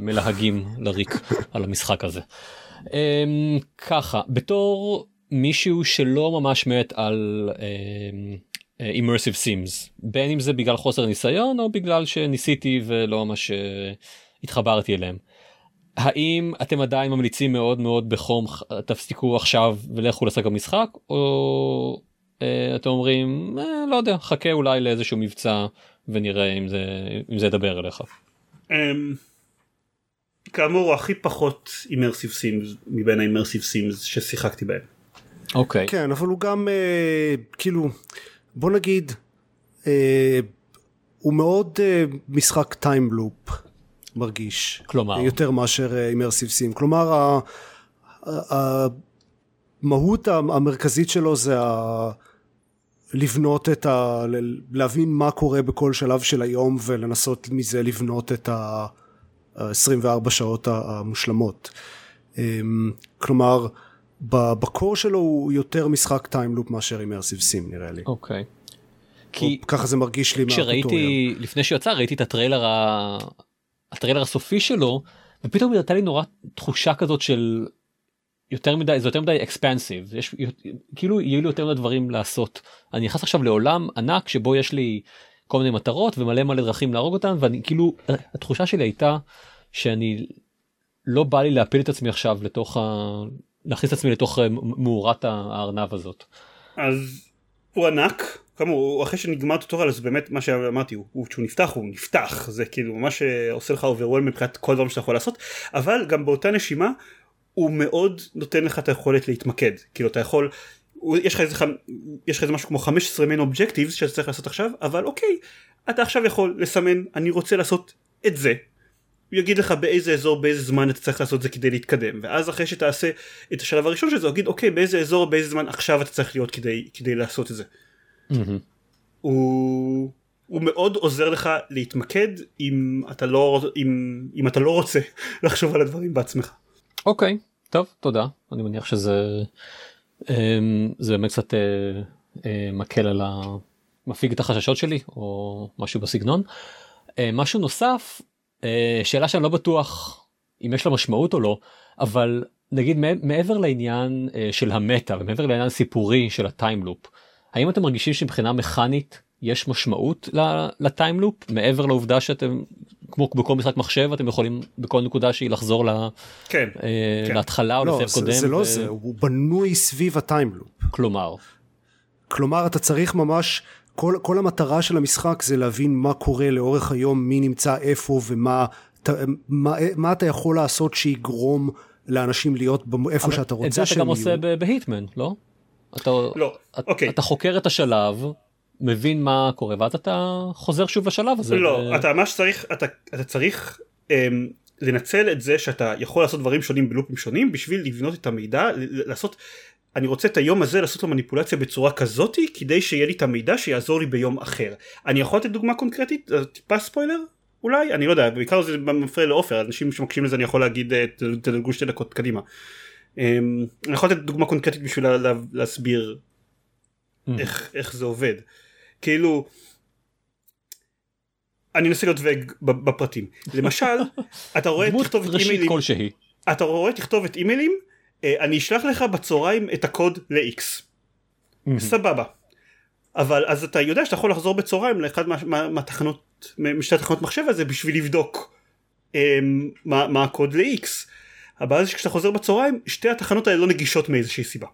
מלהגים לריק על המשחק הזה. אמ, ככה בתור מישהו שלא ממש מת על אמ, sims בין אם זה בגלל חוסר ניסיון או בגלל שניסיתי ולא ממש אה, התחברתי אליהם. האם אתם עדיין ממליצים מאוד מאוד בחום תפסיקו עכשיו ולכו לשחק במשחק או אה, אתם אומרים אה, לא יודע חכה אולי לאיזשהו מבצע ונראה אם זה אם זה ידבר אליך. אמ, כאמור הכי פחות immersive sims מבין ה-immersive sims ששיחקתי בהם. אוקיי. כן אבל הוא גם אה, כאילו בוא נגיד אה, הוא מאוד אה, משחק טיים לופ מרגיש. כלומר. יותר מאשר אימרסיב סים. כלומר המהות המרכזית שלו זה ה... לבנות את ה... להבין מה קורה בכל שלב של היום ולנסות מזה לבנות את ה-24 שעות המושלמות. אמ, כלומר, ב-core שלו הוא יותר משחק time loop מאשר immersive sim נראה לי. אוקיי. כי ככה זה מרגיש לי כשראיתי לפני שיצא ראיתי את הטריילר ה... הטריילר הסופי שלו ופתאום הייתה לי נורא תחושה כזאת של יותר מדי זה יותר מדי expansive יש כאילו יהיו לי יותר מדי דברים לעשות. אני נכנס עכשיו לעולם ענק שבו יש לי כל מיני מטרות ומלא מלא דרכים להרוג אותן ואני כאילו התחושה שלי הייתה שאני לא בא לי להפיל את עצמי עכשיו לתוך ה... להכניס את עצמי לתוך אה, מאורת הארנב הזאת. אז הוא ענק כאמור אחרי שנגמר tutorial אז באמת מה שאמרתי הוא, הוא שהוא נפתח הוא נפתח. זה כאילו ממש אה, עושה לך overwhelm מבחינת כל דבר שאתה יכול לעשות. אבל גם באותה נשימה הוא מאוד נותן לך את היכולת להתמקד כאילו אתה יכול יש לך איזה יש לך איזה משהו כמו 15 main objectives שאתה צריך לעשות עכשיו אבל אוקיי אתה עכשיו יכול לסמן אני רוצה לעשות את זה הוא יגיד לך באיזה אזור באיזה זמן אתה צריך לעשות את זה כדי להתקדם ואז אחרי שתעשה את השלב הראשון של זה הוא יגיד אוקיי באיזה אזור באיזה זמן עכשיו אתה צריך להיות כדי כדי לעשות את זה. Mm-hmm. הוא, הוא מאוד עוזר לך להתמקד אם אתה לא אם, אם אתה לא רוצה לחשוב על הדברים בעצמך. אוקיי טוב תודה אני מניח שזה אמ, זה באמת קצת אה, אה, מקל על ה... מפיג את החששות שלי או משהו בסגנון. אה, משהו נוסף שאלה שאני לא בטוח אם יש לה משמעות או לא אבל נגיד מעבר לעניין של ה-meta ומעבר לעניין סיפורי של ה-time loop האם אתם מרגישים שמבחינה מכנית יש משמעות ל-time loop מעבר לעובדה שאתם כמו בכל משחק מחשב אתם יכולים בכל נקודה שהיא לחזור לה, כן, אה, כן. להתחלה או לא, ל-save קודם. זה לא ו... זה, הוא בנוי סביב הטיימלופ. כלומר? כלומר אתה צריך ממש, כל, כל המטרה של המשחק זה להבין מה קורה לאורך היום, מי נמצא איפה ומה ת, מה, מה אתה יכול לעשות שיגרום לאנשים להיות איפה שאתה רוצה שהם יהיו. את זה אתה גם עושה בהיטמן, לא? אתה, לא, אתה, אוקיי. אתה חוקר את השלב מבין מה קורה ואז אתה חוזר שוב לשלב הזה. לא, ו... אתה ממש צריך, אתה, אתה צריך אמ, לנצל את זה שאתה יכול לעשות דברים שונים בלופים שונים בשביל לבנות את המידע, לעשות, אני רוצה את היום הזה לעשות לו מניפולציה בצורה כזאתי כדי שיהיה לי את המידע שיעזור לי ביום אחר. אני יכול לתת דוגמה קונקרטית? טיפה ספוילר? אולי אני לא יודע בעיקר זה מפריע לעופר אנשים שמקשיבים לזה אני יכול להגיד אה, תדלגו שתי דקות קדימה. אמ, אני יכול לתת דוגמה קונקרטית בשביל לה- לה- להסביר איך איך זה עובד כאילו. אני אנסה להיות ב- בפרטים למשל אתה רואה תכתובת אימיילים כלשהי. אתה רואה תכתובת אימיילים אה, אני אשלח לך בצהריים את הקוד ל-X סבבה אבל אז אתה יודע שאתה יכול לחזור בצהריים לאחד מה- מה- מהתחנות משתי תחנות מחשב הזה בשביל לבדוק אמ, מה מה הקוד ל-X הבעיה זה שכשאתה חוזר בצהריים שתי התחנות האלה לא נגישות מאיזושהי סיבה.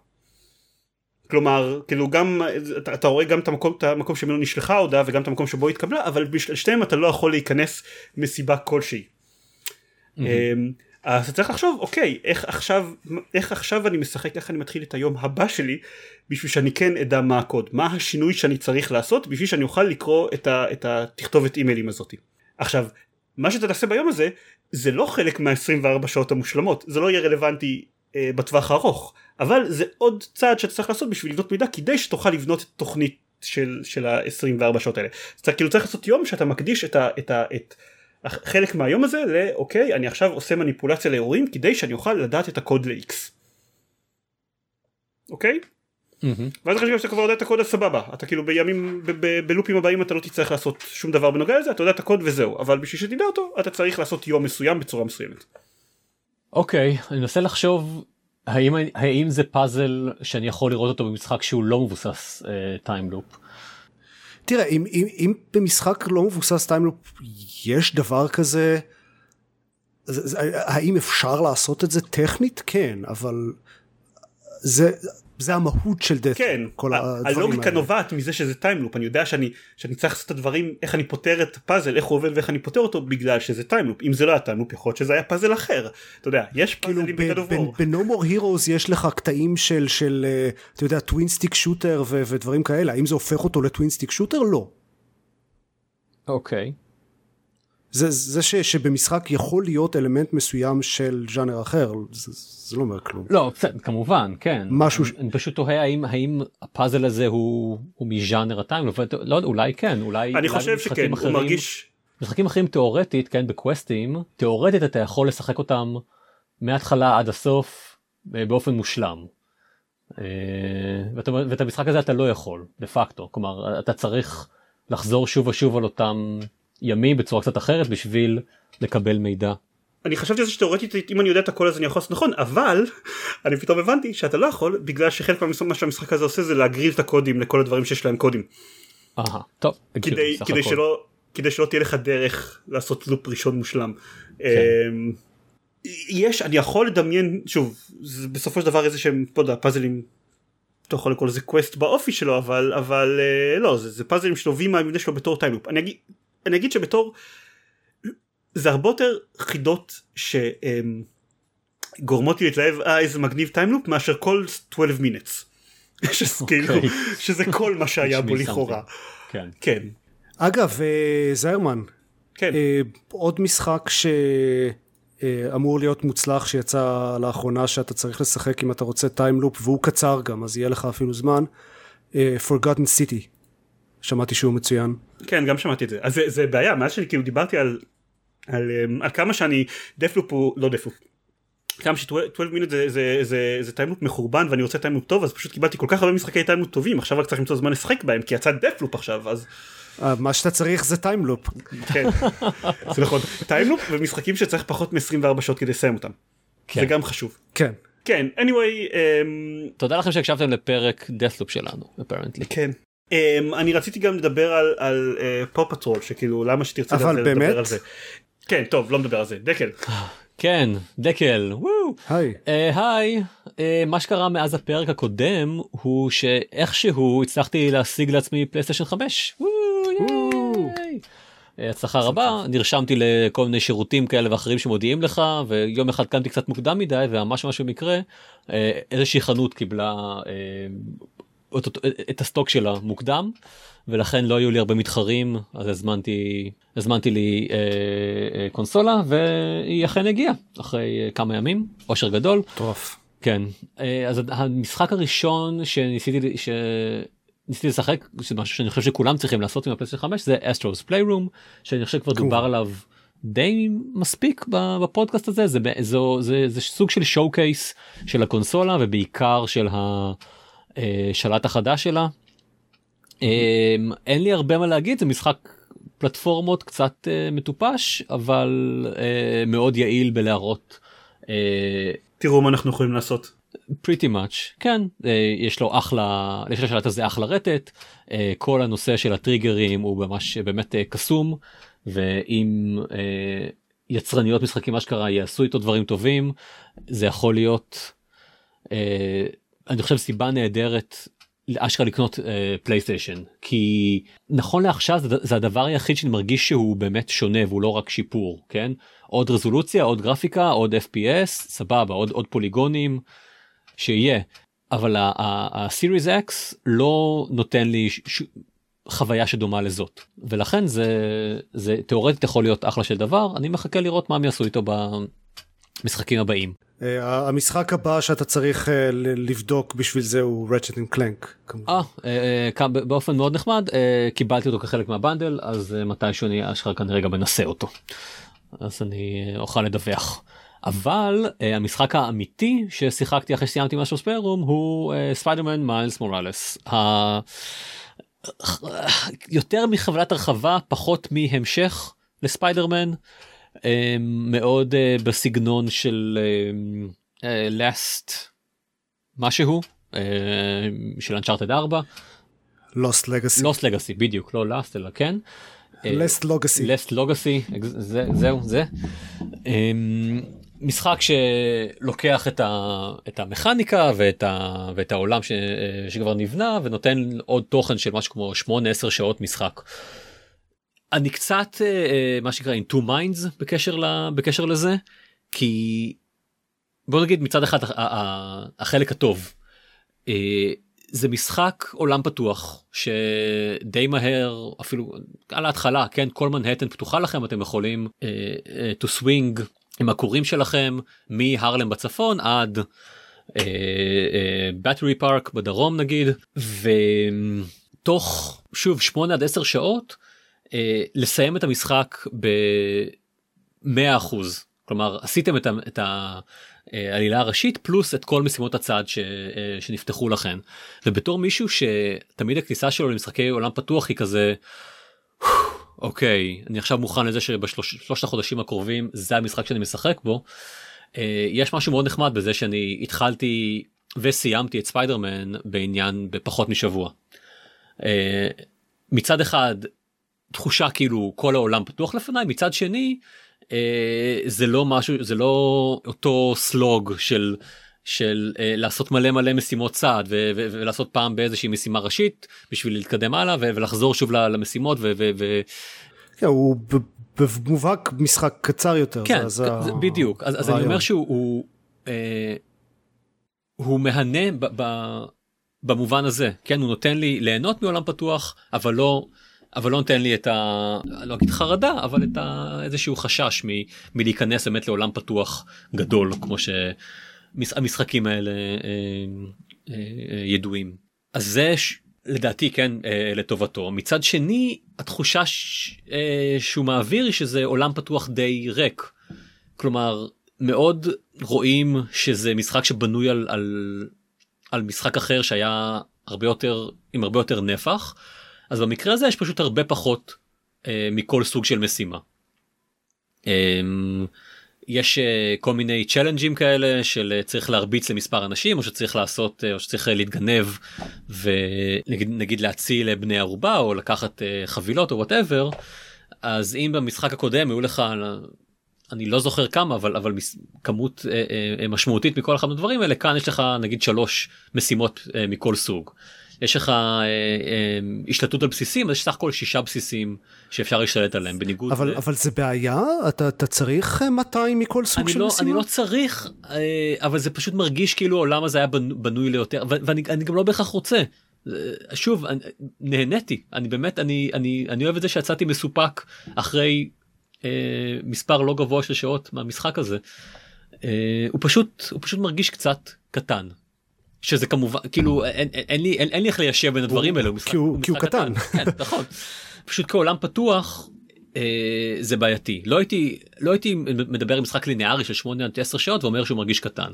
כלומר כאילו גם אתה, אתה רואה גם את המקום, את המקום שממנו נשלחה ההודעה וגם את המקם שבו התקבלה אבל בשתיהם אתה לא יכול להיכנס מסיבה כלשהי. אמ, אז אתה צריך לחשוב אוקיי איך עכשיו איך עכשיו אני משחק איך אני מתחיל את היום הבא שלי בשביל שאני כן אדע מה הקוד מה השינוי שאני צריך לעשות בשביל שאני אוכל לקרוא את, ה, את התכתובת אימיילים הזאתי. עכשיו מה שאתה תעשה ביום הזה זה לא חלק מה-24 שעות המושלמות זה לא יהיה רלוונטי אה, בטווח הארוך אבל זה עוד צעד שאתה צריך לעשות בשביל לבנות מידע כדי שתוכל לבנות את תוכנית של, של ה-24 שעות האלה. אתה כאילו צריך לעשות יום שאתה מקדיש את, ה, את, ה, את חלק מהיום הזה לאוקיי אני עכשיו עושה מניפולציה לאירועים כדי שאני אוכל לדעת את הקוד ל-X. אוקיי? ואז אחרי שאתה כבר יודע את הקוד אז סבבה אתה כאילו בימים בלופים הבאים אתה לא תצטרך לעשות שום דבר בנוגע לזה אתה יודע את הקוד וזהו אבל בשביל שתדע אותו אתה צריך לעשות יום מסוים בצורה מסוימת. אוקיי אני מנסה לחשוב האם האם זה פאזל שאני יכול לראות אותו במשחק שהוא לא מבוסס טיימלופ. תראה, אם, אם, אם במשחק לא מבוסס time loop יש דבר כזה, זה, זה, האם אפשר לעשות את זה טכנית? כן, אבל זה, זה המהות של that. כן, כל הלוגיקה. נובעת מזה שזה time loop אני יודע שאני שאני צריך לעשות את הדברים איך אני פותר את ה-puzzle איך הוא עובד ואיך אני פותר אותו בגלל שזה time loop אם זה לא היה time loop יכול להיות שזה היה פאזל אחר אתה יודע יש כאילו פאזלים of War. ב-No More Heroes יש לך קטעים של, של אה, אתה יודע, twin stick shooter ודברים כאלה, האם זה הופך אותו ל-twin stick shooter? לא. אוקיי. זה, זה ש, שבמשחק יכול להיות אלמנט מסוים של ז'אנר אחר, זה, זה לא אומר כלום. לא בסדר, כמובן כן משהו אני, ש- אני פשוט תוהה האם האם ה-puzzle הזה הוא הוא מז'אנר ה-time loop לא יודע, אולי כן אולי אני אולי חושב שכן הוא אחרים- מרגיש משחקים אחרים תיאורטית כן בקווסטים תיאורטית אתה יכול לשחק אותם מההתחלה עד הסוף אה, באופן מושלם. אה, ואת, ואת המשחק הזה אתה לא יכול דה פקטו כלומר אתה צריך לחזור שוב ושוב על אותם ימים בצורה קצת אחרת בשביל לקבל מידע. אני חשבתי על זה שתאורטית אם אני יודע את הכל אז אני יכול לעשות נכון אבל אני פתאום הבנתי שאתה לא יכול בגלל שחלק מה שהמשחק הזה עושה זה להגריל את הקודים לכל הדברים שיש להם קודים אהה, טוב כדי כדי הכל. שלא כדי שלא תהיה לך דרך לעשות loop ראשון מושלם. כן. אמ, יש אני יכול לדמיין שוב זה בסופו של דבר איזה שהם לא יודע, פאזלים. אתה יכול לקרוא לזה quest באופי שלו אבל אבל אה, לא זה, זה פאזלים שנובעים מהמבנה שלו בתור time loop אני אגיד אני אגיד שבתור זה הרבה יותר חידות שגורמות לי להתלהב אה איזה מגניב time loop מאשר כל 12 Minutes. שזה כאילו. שזה כל מה שהיה בו לכאורה. כן. כן. אגב, אה, זיירמן, כן. אה, עוד משחק שאמור להיות מוצלח שיצא לאחרונה שאתה צריך לשחק אם אתה רוצה time loop והוא קצר גם אז יהיה לך אפילו זמן אה, Forgotten City שמעתי שהוא מצוין כן גם שמעתי את זה אז זה, זה בעיה מאז שאני כאילו דיברתי על על, אמ, על כמה שאני Deathloop הוא לא Deathloop. כמה ש-12 Minutes זה, זה, זה, זה time loop מחורבן ואני רוצה time loop טוב אז פשוט קיבלתי כל כך הרבה משחקי time loop טובים עכשיו רק צריך למצוא זמן לשחק בהם כי יצא Deathloop עכשיו אז אה, מה שאתה צריך זה time loop כן זה נכון time loop ומשחקים שצריך פחות מ-24 שעות כדי לסיים אותם. כן. זה גם חשוב. כן כן anyway אמ, תודה לכם שהקשבתם לפרק Deathloop שלנו apparently. כן. אמ, אני רציתי גם לדבר על, על אה, Paw Patrol שכאילו למה שתרצה אבל לדבר באמת? על זה. כן טוב לא מדבר על זה דקל. כן דקל וואו. היי אה, היי אה, מה שקרה מאז הפרק הקודם הוא שאיכשהו הצלחתי להשיג לעצמי פלייסטיישן 5. וואו, ייי. אה, הצלחה רבה נרשמתי לכל מיני שירותים כאלה ואחרים שמודיעים לך ויום אחד קמתי קצת מוקדם מדי וממש ממש במקרה אה, איזושהי חנות קיבלה אה, את, את, את ה stock שלה מוקדם ולכן לא היו לי הרבה מתחרים אז הזמנתי הזמנתי לי אה, אה, קונסולה והיא אכן הגיעה אחרי אה, כמה ימים אושר גדול. מטורף. כן. אה, אז המשחק הראשון שניסיתי ל- ניסיתי לשחק זה משהו שאני חושב שכולם צריכים לעשות עם הפלייסטיישן 5 זה Astro's Playroom שאני חושב כבר דובר עליו די מספיק בפודקאסט הזה. זה, זה, זה, זה סוג של showcase של הקונסולה ובעיקר של השלט החדש שלה. אמ, אין לי הרבה מה להגיד זה משחק פלטפורמות קצת uh, מטופש אבל מאוד יעיל בלהראות. תראו מה אנחנו יכולים לעשות. pretty much כן יש לו אחלה יש לשלט הזה אחלה רטט כל הנושא של הטריגרים הוא ממש באמת קסום ואם יצרניות משחקים אשכרה יעשו איתו דברים טובים זה יכול להיות אני חושב סיבה נהדרת אשכרה לקנות פלייסטיישן uh, כי נכון לעכשיו זה, זה הדבר היחיד שאני מרגיש שהוא באמת שונה והוא לא רק שיפור כן? עוד רזולוציה עוד גרפיקה עוד fps סבבה עוד עוד פוליגונים שיהיה. אבל ה-series x לא נותן לי ש... חוויה שדומה לזאת. ולכן זה זה תאורטית יכול להיות אחלה של דבר אני מחכה לראות מה הם יעשו איתו במשחקים הבאים. אה, המשחק הבא שאתה צריך אה, לבדוק בשביל זה הוא Ratchet and Clank. באופן מאוד נחמד קיבלתי אותו כחלק מה bundle אז מתישהו אני אשכרה כנראה גם מנסה אותו. אז אני אוכל לדווח. אבל אה, המשחק האמיתי ששיחקתי אחרי שסיימתי Astro's Playroom הוא Spider-Man Miles Morales. יותר מחבלת הרחבה פחות מהמשך לספיידרמן מאוד uh, בסגנון של לאסט uh, משהו uh, של אנצ'ארטד 4. לוסט לגאסי. לוסט לגאסי בדיוק לא לאסט אלא כן. לסט לוגאסי. לסט לוגאסי זהו זה. Um, משחק שלוקח את, ה, את המכניקה ואת, ה, ואת העולם ש, שכבר נבנה ונותן עוד תוכן של משהו כמו 8-10 שעות משחק. אני קצת אה, מה שנקרא in two minds בקשר, ל, בקשר לזה כי בוא נגיד מצד אחד החלק הטוב. אה, זה משחק עולם פתוח שדי מהר אפילו על ההתחלה כן כל מנהטן פתוחה לכם אתם יכולים to swing עם הכורים שלכם מהרלם בצפון עד בטרי פארק בדרום נגיד ותוך שוב 8 עד 10 שעות לסיים את המשחק ב-100 אחוז כלומר עשיתם את, ה, את העלילה הראשית פלוס את כל משימות הצד ש, שנפתחו לכם ובתור מישהו שתמיד הכניסה שלו למשחקי עולם פתוח היא כזה. אוקיי אני עכשיו מוכן לזה שבשלושת החודשים הקרובים זה המשחק שאני משחק בו. אה, יש משהו מאוד נחמד בזה שאני התחלתי וסיימתי את ספיידרמן בעניין בפחות משבוע. אה, מצד אחד תחושה כאילו כל העולם פתוח לפניי מצד שני אה, זה לא משהו זה לא אותו סלוג של של uh, לעשות מלא מלא משימות צעד ו- ו- ולעשות פעם באיזושהי משימה ראשית בשביל להתקדם הלאה ו- ולחזור שוב למשימות. ו- ו- ו- כן, הוא במובהק משחק קצר יותר. כן, זה, זה בדיוק אז, אז אני אומר שהוא הוא, אה, הוא מהנה ב- ב- במובן הזה כן הוא נותן לי ליהנות מעולם פתוח אבל לא אבל לא נותן לי את ה... לא אגיד חרדה אבל את ה... איזשהו חשש מ... מלהיכנס באמת לעולם פתוח גדול כמו ש... המשחקים האלה אה, אה, אה, ידועים. אז זה לדעתי כן לטובתו. מצד שני התחושה שהוא מעביר היא שזה עולם פתוח די ריק. כלומר מאוד רואים שזה משחק שבנוי על, על, על משחק אחר שהיה הרבה יותר עם הרבה יותר נפח. אז במקרה הזה יש פשוט הרבה פחות אה, מכל סוג של משימה. אה, יש אה, כל מיני challenge ים כאלה של אה, צריך להרביץ למספר אנשים או שצריך לעשות אה, או שצריך אה, להתגנב ונגיד להציל בני ערובה או לקחת אה, חבילות או whatever אז אם במשחק הקודם היו לך אני לא זוכר כמה אבל אבל כמות uh, uh, משמעותית מכל אחד מהדברים האלה כאן יש לך נגיד שלוש משימות uh, מכל סוג. יש לך אה, אה, השתלטות על בסיסים אז יש סך הכל שישה בסיסים שאפשר להשתלט עליהם בניגוד אבל ל... אבל זה בעיה אתה אתה צריך 200 אה, מכל סוג של לא, משימה? אני לא צריך אה, אבל זה פשוט מרגיש כאילו העולם הזה היה בנוי ליותר ואני גם לא בהכרח רוצה. אה, שוב אני, נהניתי אני באמת אני אני אני אוהב את זה שיצאתי מסופק אחרי אה, מספר לא גבוה של שעות מהמשחק הזה. אה, הוא פשוט הוא פשוט מרגיש קצת קטן שזה כמובן כאילו אין, אין, אין לי אין, אין לי איך ליישב בין הדברים האלו. כי הוא, כי הוא קטן. כן, נכון. פשוט כעולם פתוח אה, זה בעייתי לא הייתי לא הייתי מדבר עם משחק לינארי של 8 עד 10 שעות ואומר שהוא מרגיש קטן.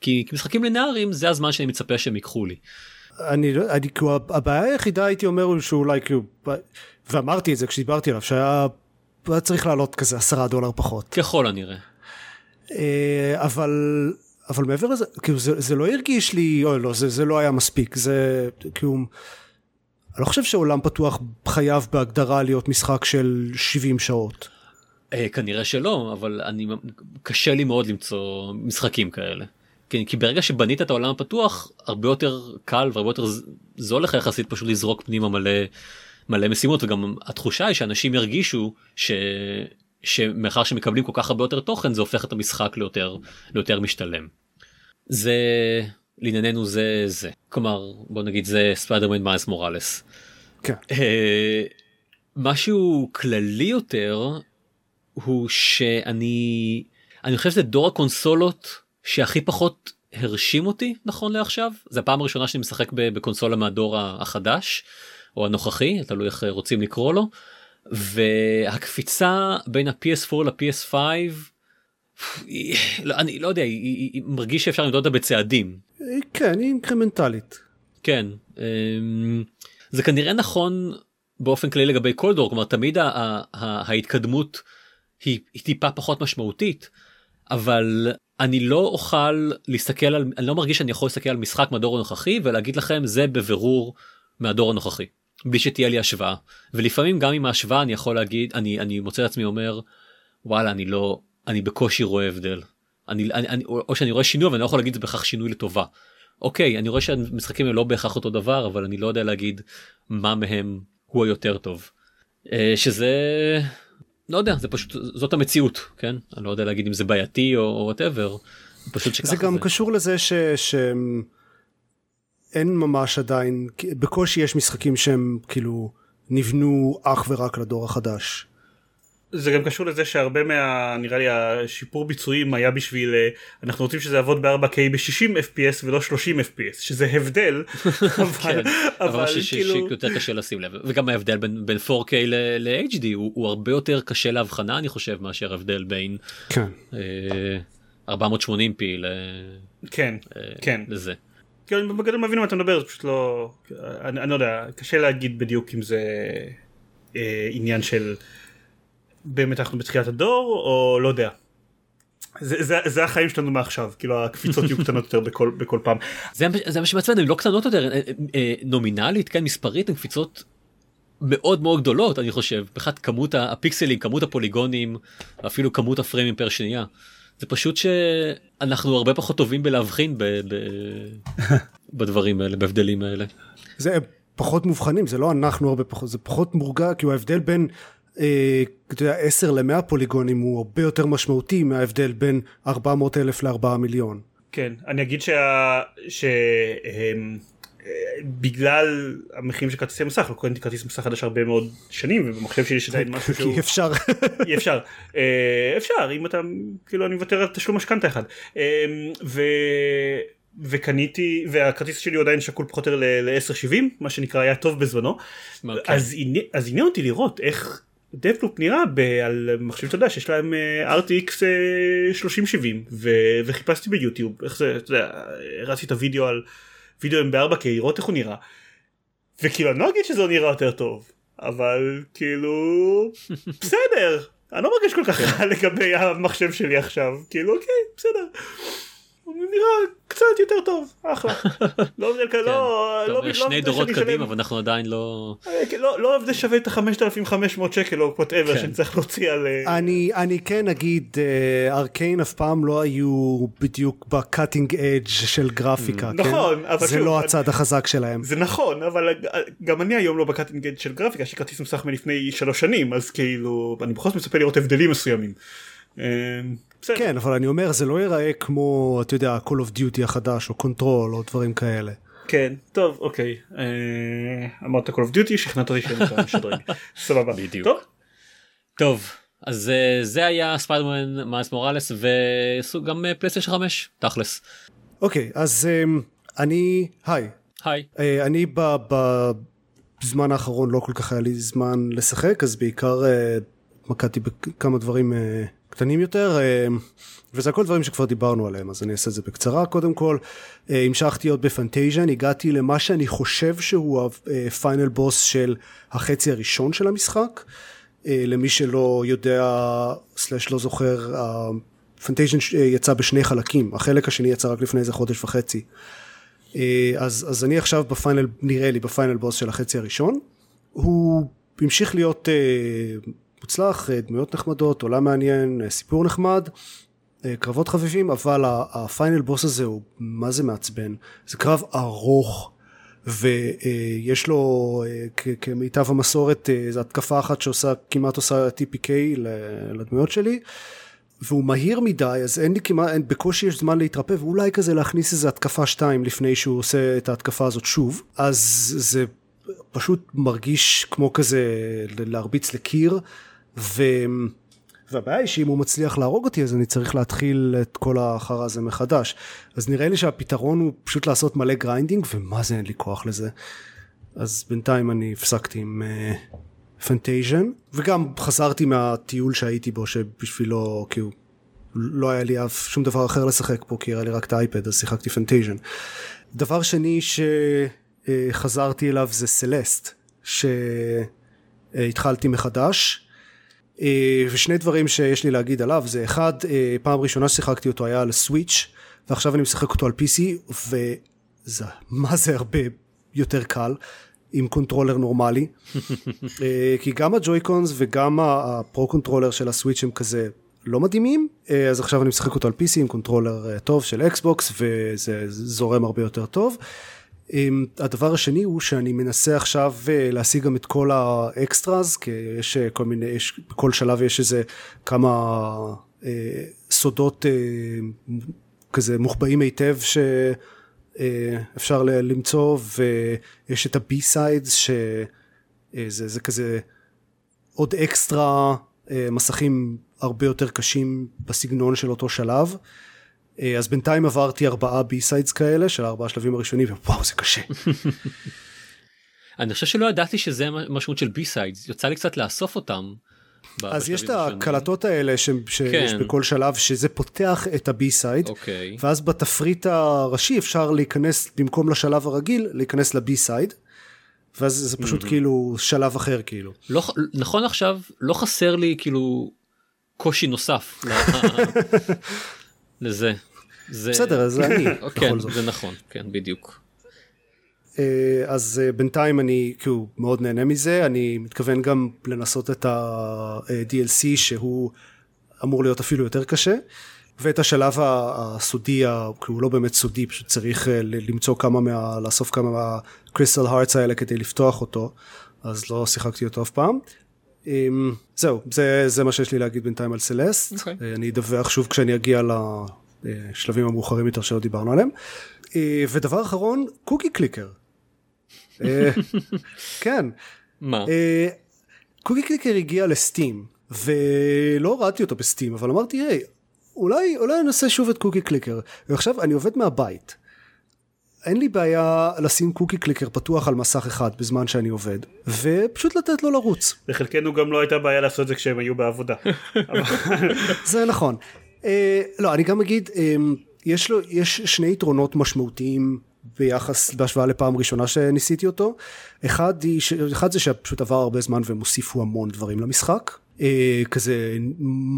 כי משחקים לינאריים זה הזמן שאני מצפה שהם ייקחו לי. אני לא, אני כאילו הבעיה היחידה הייתי אומר שאולי כאילו ואמרתי את זה כשדיברתי עליו שהיה צריך לעלות כזה עשרה דולר פחות. ככל הנראה. אה, אבל אבל מעבר לזה כאילו זה, זה לא הרגיש לי אוי לא זה, זה לא היה מספיק זה כאילו אני לא חושב שעולם פתוח חייב בהגדרה להיות משחק של 70 שעות. אה, כנראה שלא אבל אני קשה לי מאוד למצוא משחקים כאלה. כן, כי ברגע שבנית את העולם הפתוח הרבה יותר קל והרבה יותר זול לך יחסית פשוט לזרוק פנימה מלא מלא משימות וגם התחושה היא שאנשים ירגישו ש... שמאחר שמקבלים כל כך הרבה יותר תוכן זה הופך את המשחק ליותר ליותר משתלם. זה לענייננו זה זה כלומר בוא נגיד זה ספיידרמן מאייס מוראלס. כן. אה, משהו כללי יותר הוא שאני אני חושב שזה דור הקונסולות שהכי פחות הרשים אותי נכון לעכשיו זה הפעם הראשונה שאני משחק בקונסולה מהדור החדש או הנוכחי תלוי איך רוצים לקרוא לו והקפיצה בין ה-PS4 ל-PS5 לא, אני לא יודע היא, היא, היא מרגיש שאפשר למדוד אותה בצעדים. כן היא אינקרמנטלית. כן אמ, זה כנראה נכון באופן כללי לגבי כל דור כלומר תמיד ההתקדמות היא, היא טיפה פחות משמעותית אבל אני לא אוכל להסתכל על אני לא מרגיש שאני יכול להסתכל על משחק מהדור הנוכחי ולהגיד לכם זה בבירור מהדור הנוכחי בלי שתהיה לי השוואה ולפעמים גם עם ההשוואה אני יכול להגיד אני אני מוצא לעצמי אומר וואלה אני לא אני בקושי רואה הבדל אני, אני, אני או שאני רואה שינוי אבל אני לא יכול להגיד זה בהכרח שינוי לטובה. אוקיי אני רואה שהמשחקים הם לא בהכרח אותו דבר אבל אני לא יודע להגיד מה מהם הוא היותר טוב. אה, שזה לא יודע זה פשוט זאת המציאות כן אני לא יודע להגיד אם זה בעייתי או whatever. פשוט שככה זה גם זה. קשור לזה ש... ש... אין ממש עדיין בקושי יש משחקים שהם כאילו נבנו אך ורק לדור החדש. זה גם קשור לזה שהרבה מה נראה לי השיפור ביצועים היה בשביל אה, אנחנו רוצים שזה יעבוד ב-4K ב-60 FPS ולא 30 FPS שזה הבדל אבל, כן, אבל ש- כאילו יותר קשה לשים לב וגם ההבדל בין, בין 4K ל-HD הוא, הוא הרבה יותר קשה להבחנה אני חושב מאשר הבדל בין כן. אה, 480p ל... כן אה, כן לזה. כן, בגדול מבין מה אתה מדבר, זה פשוט לא... אני, אני לא יודע, קשה להגיד בדיוק אם זה אה, עניין של באמת אנחנו בתחילת הדור, או לא יודע. זה, זה, זה החיים שלנו מעכשיו, כאילו הקפיצות יהיו קטנות יותר בכל, בכל פעם. זה, זה מה שמעצבן, הן לא קטנות יותר, אה, אה, נומינלית, כן, מספרית, הן קפיצות מאוד מאוד גדולות, אני חושב, מבחינת כמות הפיקסלים, כמות הפוליגונים, אפילו כמות הפריימים פר שנייה. זה פשוט שאנחנו הרבה פחות טובים בלהבחין ב, ב, בדברים האלה בהבדלים האלה. זה פחות מובחנים זה לא אנחנו הרבה פחות זה פחות מורגע כי הוא ההבדל בין אה, אתה יודע, 10 ל-100 פוליגונים הוא הרבה יותר משמעותי מההבדל בין 400 אלף ל-4 מיליון. כן אני אגיד שה... ש... בגלל המחירים של כרטיסי מסך לא קניתי כרטיס מסך חדש הרבה מאוד שנים ובמחשב שלי יש עדיין משהו שהוא כי אפשר. אי אפשר. אה, אפשר אם אתה כאילו אני מוותר על תשלום משכנתה אחד. אה, ו... וקניתי והכרטיס שלי עדיין שקול פחות או יותר ל-1070 מה שנקרא היה טוב בזמנו. אז, אז עניין אותי לראות איך דפלופ נראה על מחשב אתה יודע שיש להם אה, RTX 3070 וחיפשתי ביוטיוב. איך זה אתה יודע הרצתי את הוידאו על וידאוים ב-4K לראות איך הוא נראה. וכאילו אני לא אגיד שזה לא נראה יותר טוב אבל כאילו בסדר אני לא מרגיש כל כך רע לגבי המחשב שלי עכשיו כאילו אוקיי בסדר. נראה קצת יותר טוב אחלה. לא הבדל כזה לא לא שני דורות קדימה ואנחנו עדיין לא אה, לא לא הבדל שווה את ה-5500 שקל או whatever כן. שצריך להוציא על אה, אני אני כן אגיד Arkane אף פעם לא היו בדיוק ב cutting edge של גרפיקה כן? נכון זה לא הצד החזק שלהם זה נכון אבל אה, גם אני היום לא ב cutting edge של גרפיקה יש לי כרטיס מסך מלפני שלוש שנים אז כאילו אני בכל זאת מצפה לראות הבדלים מסוימים. בסדר. כן, אבל אני אומר, זה לא ייראה כמו, אתה יודע, Call of Duty החדש, או Control, או דברים כאלה. כן, טוב, אוקיי. אה, אמרת Call of Duty, שכנעת אותי שאתה משדרג. סבבה. בדיוק. טוב. טוב, אז אה, זה היה Spider-Man Miles Morales, וגם פלייסטיישן 5, תכלס. אוקיי, אז אני, היי. היי. אה, אני בזמן האחרון לא כל כך היה לי זמן לשחק, אז בעיקר התמקדתי בכמה דברים קטנים יותר, וזה הכל דברים שכבר דיברנו עליהם, אז אני אעשה את זה בקצרה קודם כל. המשכתי עוד ב Fantasian, הגעתי למה שאני חושב שהוא ה final boss של החצי הראשון של המשחק. למי שלא יודע, slash לא זוכר, Fantasian יצא בשני חלקים, החלק השני יצא רק לפני איזה חודש וחצי. אז, אז אני עכשיו ב final, נראה לי, ב final boss של החצי הראשון. הוא המשיך להיות מוצלח, דמויות נחמדות, עולם מעניין, סיפור נחמד, אה, קרבות חביבים, אבל ה final boss הזה הוא מה זה מעצבן. זה קרב ארוך. ויש לו כמיטב המסורת איזו התקפה אחת שעושה כמעט עושה TPK לדמויות שלי והוא מהיר מדי אז אין לי כמעט אין, בקושי יש זמן להתרפא ואולי כזה להכניס איזה התקפה שתיים לפני שהוא עושה את ההתקפה הזאת שוב אז זה פשוט מרגיש כמו כזה להרביץ לקיר ו... והבעיה היא שאם הוא מצליח להרוג אותי אז אני צריך להתחיל את כל החרא הזה מחדש. אז נראה לי שהפתרון הוא פשוט לעשות מלא grinding ומה זה אין לי כוח לזה. אז בינתיים אני הפסקתי עם Fantasian uh, וגם חזרתי מהטיול שהייתי בו שבשבילו כאילו לא היה לי אף שום דבר אחר לשחק פה כי היה לי רק את ה iPad אז שיחקתי Fantasian דבר שני שחזרתי אליו זה Celeste שהתחלתי מחדש אה, ושני דברים שיש לי להגיד עליו זה אחד אה, פעם ראשונה ששיחקתי אותו היה על Switch ועכשיו אני משחק אותו על PC וזה מה זה הרבה יותר קל עם controller נורמלי אה, כי גם ה Joy-Cons וגם ה Pro Controller של ה Switch הם כזה לא מדהימים אז עכשיו אני משחק אותו על PC עם controller טוב של Xbox וזה זורם הרבה יותר טוב. הדבר השני הוא שאני מנסה עכשיו אה, להשיג גם את כל ה extras כי יש אה, כל מיני יש בכל שלב יש איזה כמה אה, סודות אה, כזה מוחבאים היטב שאפשר אה, למצוא ויש את ה B-sides שזה אה, זה כזה עוד אקסטרה אה, מסכים הרבה יותר קשים בסגנון של אותו שלב. אה, אז בינתיים עברתי ארבעה B-sides כאלה של ארבעה שלבים הראשונים וואו זה קשה. אני חושב שלא ידעתי שזה משמעות של B-sides יוצא לי קצת לאסוף אותם. אז יש את הקלטות האלה ש... שיש כן. בכל שלב שזה פותח את ה B-side אוקיי. ואז בתפריט הראשי אפשר להיכנס במקום לשלב הרגיל להיכנס ל B-side. ואז זה פשוט mm-hmm. כאילו שלב אחר כאילו. לא, נכון עכשיו לא חסר לי כאילו קושי נוסף לזה. זה... בסדר, זה אני, כן, זה נכון, כן, בדיוק. אה, אז אה, בינתיים אני כאילו מאוד נהנה מזה, אני מתכוון גם לנסות את ה-DLC שהוא אמור להיות אפילו יותר קשה. ואת השלב הסודי, כאילו לא באמת סודי, פשוט צריך אה, למצוא כמה מה... לאסוף כמה מהקריסטל הארטס האלה כדי לפתוח אותו, אז לא שיחקתי אותו אף פעם. אמ, זהו, זה, זה מה שיש לי להגיד בינתיים על סלסט. Okay. אוקיי. אני אדווח שוב כשאני אגיע לשלבים המאוחרים יותר שלא דיברנו עליהם. אה, ודבר אחרון, קוקי קליקר. אה, כן. מה? אה, קוקי קליקר הגיע לסטים, ולא הורדתי אותו בסטים, אבל אמרתי, היי, אולי, אולי ננסה שוב את קוקי קליקר. ועכשיו אני עובד מהבית. אין לי בעיה לשים קוקי קליקר פתוח על מסך אחד בזמן שאני עובד ופשוט לתת לו לרוץ. לחלקנו גם לא הייתה בעיה לעשות את זה כשהם היו בעבודה. זה נכון. Uh, לא אני גם אגיד um, יש לו יש שני יתרונות משמעותיים ביחס בהשוואה לפעם ראשונה שניסיתי אותו אחד, אחד זה שפשוט עבר הרבה זמן והם הוסיפו המון דברים למשחק אה, כזה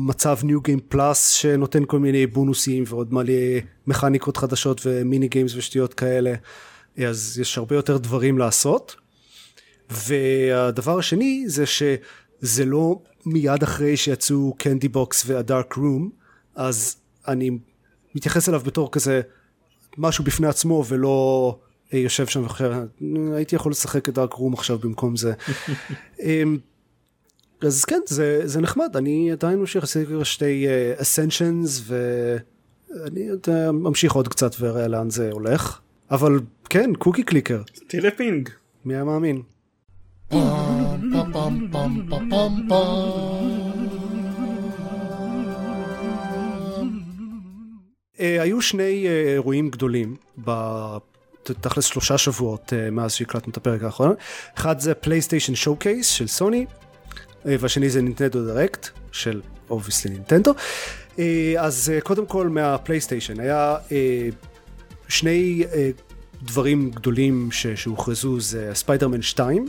מצב ניו גיים פלאס שנותן כל מיני בונוסים ועוד מלא מכניקות חדשות ו mini games ושטויות כאלה אה, אז יש הרבה יותר דברים לעשות. והדבר השני זה שזה לא מיד אחרי שיצאו Candy Box וה Dark Room אז אני מתייחס אליו בתור כזה משהו בפני עצמו ולא אה, יושב שם וחושב הייתי יכול לשחק את Dark Room עכשיו במקום זה. אמ, אז כן זה זה נחמד אני עדיין ממשיך לעשות שתי ascensions uh, ואני uh, ממשיך עוד קצת ואראה לאן זה הולך אבל כן Cookie Clicker. תראה פינג. מי היה מאמין. Uh, היו שני uh, אירועים גדולים תכלס שלושה שבועות מאז שהקלטנו את הפרק האחרון. אחד זה PlayStation Showcase של סוני, והשני זה Nintendo Direct של obviously Nintendo. Uh, אז uh, קודם כל מה PlayStation היה שני דברים גדולים ש- שהוכרזו זה ספיידרמן 2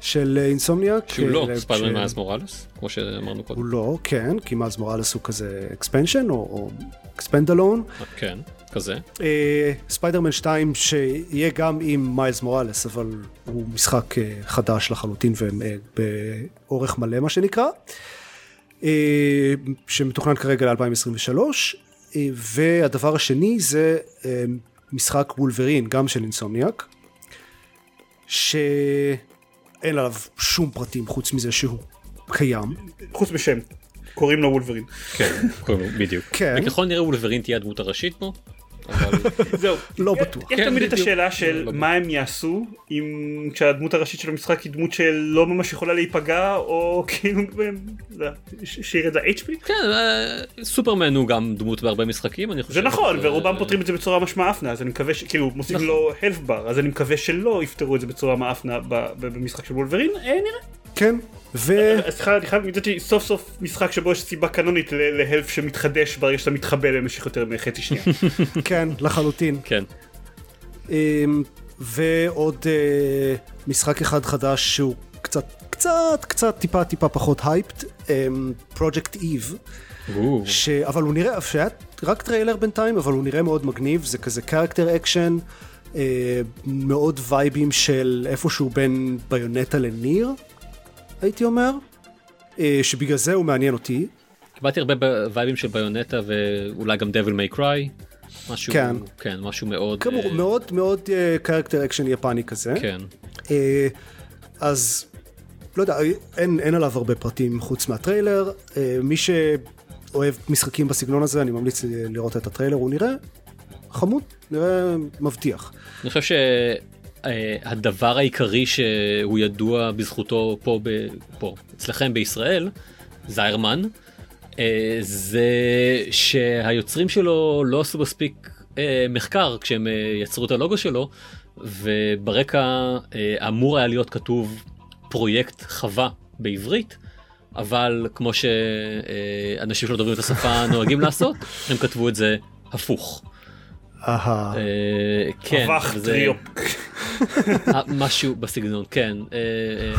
של Insomniac. שהוא לא אה, Spider-Man Miles Morales, כמו שאמרנו קודם. הוא לא, כן, כי Miles Morales הוא כזה expansion או expandalone. כן, כזה. אה, ספיידרמן 2 שיהיה גם עם Miles Morales, אבל הוא משחק אה, חדש לחלוטין ובאורך מלא מה שנקרא, אה, שמתוכנן כרגע ל-2023, אה, והדבר השני זה אה, משחק וולברין, גם של אינסומניאק, שאין עליו שום פרטים חוץ מזה שהוא קיים. חוץ משם, קוראים לו וולברין. כן, קוראים לו, בדיוק. כן. וככל נראה וולברין תהיה הדמות הראשית פה, זהו. לא בטוח. יש כן, תמיד את. השאלה לא, של לא מה הם יעשו אם כשהדמות הראשית של המשחק היא דמות שלא ממש יכולה להיפגע או כאילו לא, שירד לה HP. כן, אה, סופרמן הוא גם דמות בהרבה משחקים, אני חושב. זה נכון אז, ורובם אה, פותרים את זה בצורה משמעפנה אז אני מקווה שכאילו מוסיפים נכון. לו health bar אז אני מקווה שלא יפתרו את זה בצורה מאפנה ב- ב- במשחק של וולברין אה, נראה. כן, ו... אז סליחה אני חייב מצד שני סוף סוף משחק שבו יש סיבה קנונית להלף שמתחדש ברגע שאתה מתחבא במשך יותר מחצי שנייה. כן, לחלוטין. כן, אמ, ועוד אה, משחק אחד חדש שהוא קצת, קצת, קצת טיפה טיפה פחות hyped, Project Eve, או, אבל הוא נראה, שהיה רק טריילר בינתיים, אבל הוא נראה מאוד מגניב, זה כזה character action, מאוד וייבים של איפשהו בין Bayonetta ל Nier, הייתי אומר, אה, שבגלל זה הוא מעניין אותי. קיבלתי הרבה וייבים של Bayonetta ואולי גם Devil May Cry. משהו, כן. כן, משהו מאוד, כאמור, אה, מאוד מאוד character action יפני כזה. כן, אה, אז לא יודע, אין, אין עליו הרבה פרטים חוץ מהטריילר. אה, מי שאוהב משחקים בסגנון הזה, אני ממליץ לראות את הטריילר, הוא נראה חמוד, נראה מבטיח. אני חושב שהדבר העיקרי שהוא ידוע בזכותו פה, ב, פה אצלכם בישראל, זיירמן, אה, זה שהיוצרים שלו לא עשו מספיק אה, מחקר כשהם אה, יצרו את הלוגו שלו, וברקע אה, אמור היה להיות כתוב פרויקט חווה בעברית. אבל כמו שאנשים שלא דוברים את השפה נוהגים לעשות, הם כתבו את זה הפוך. אהה, אה, כן, אב"ח טריופ. אה, משהו בסגנון, כן. אה,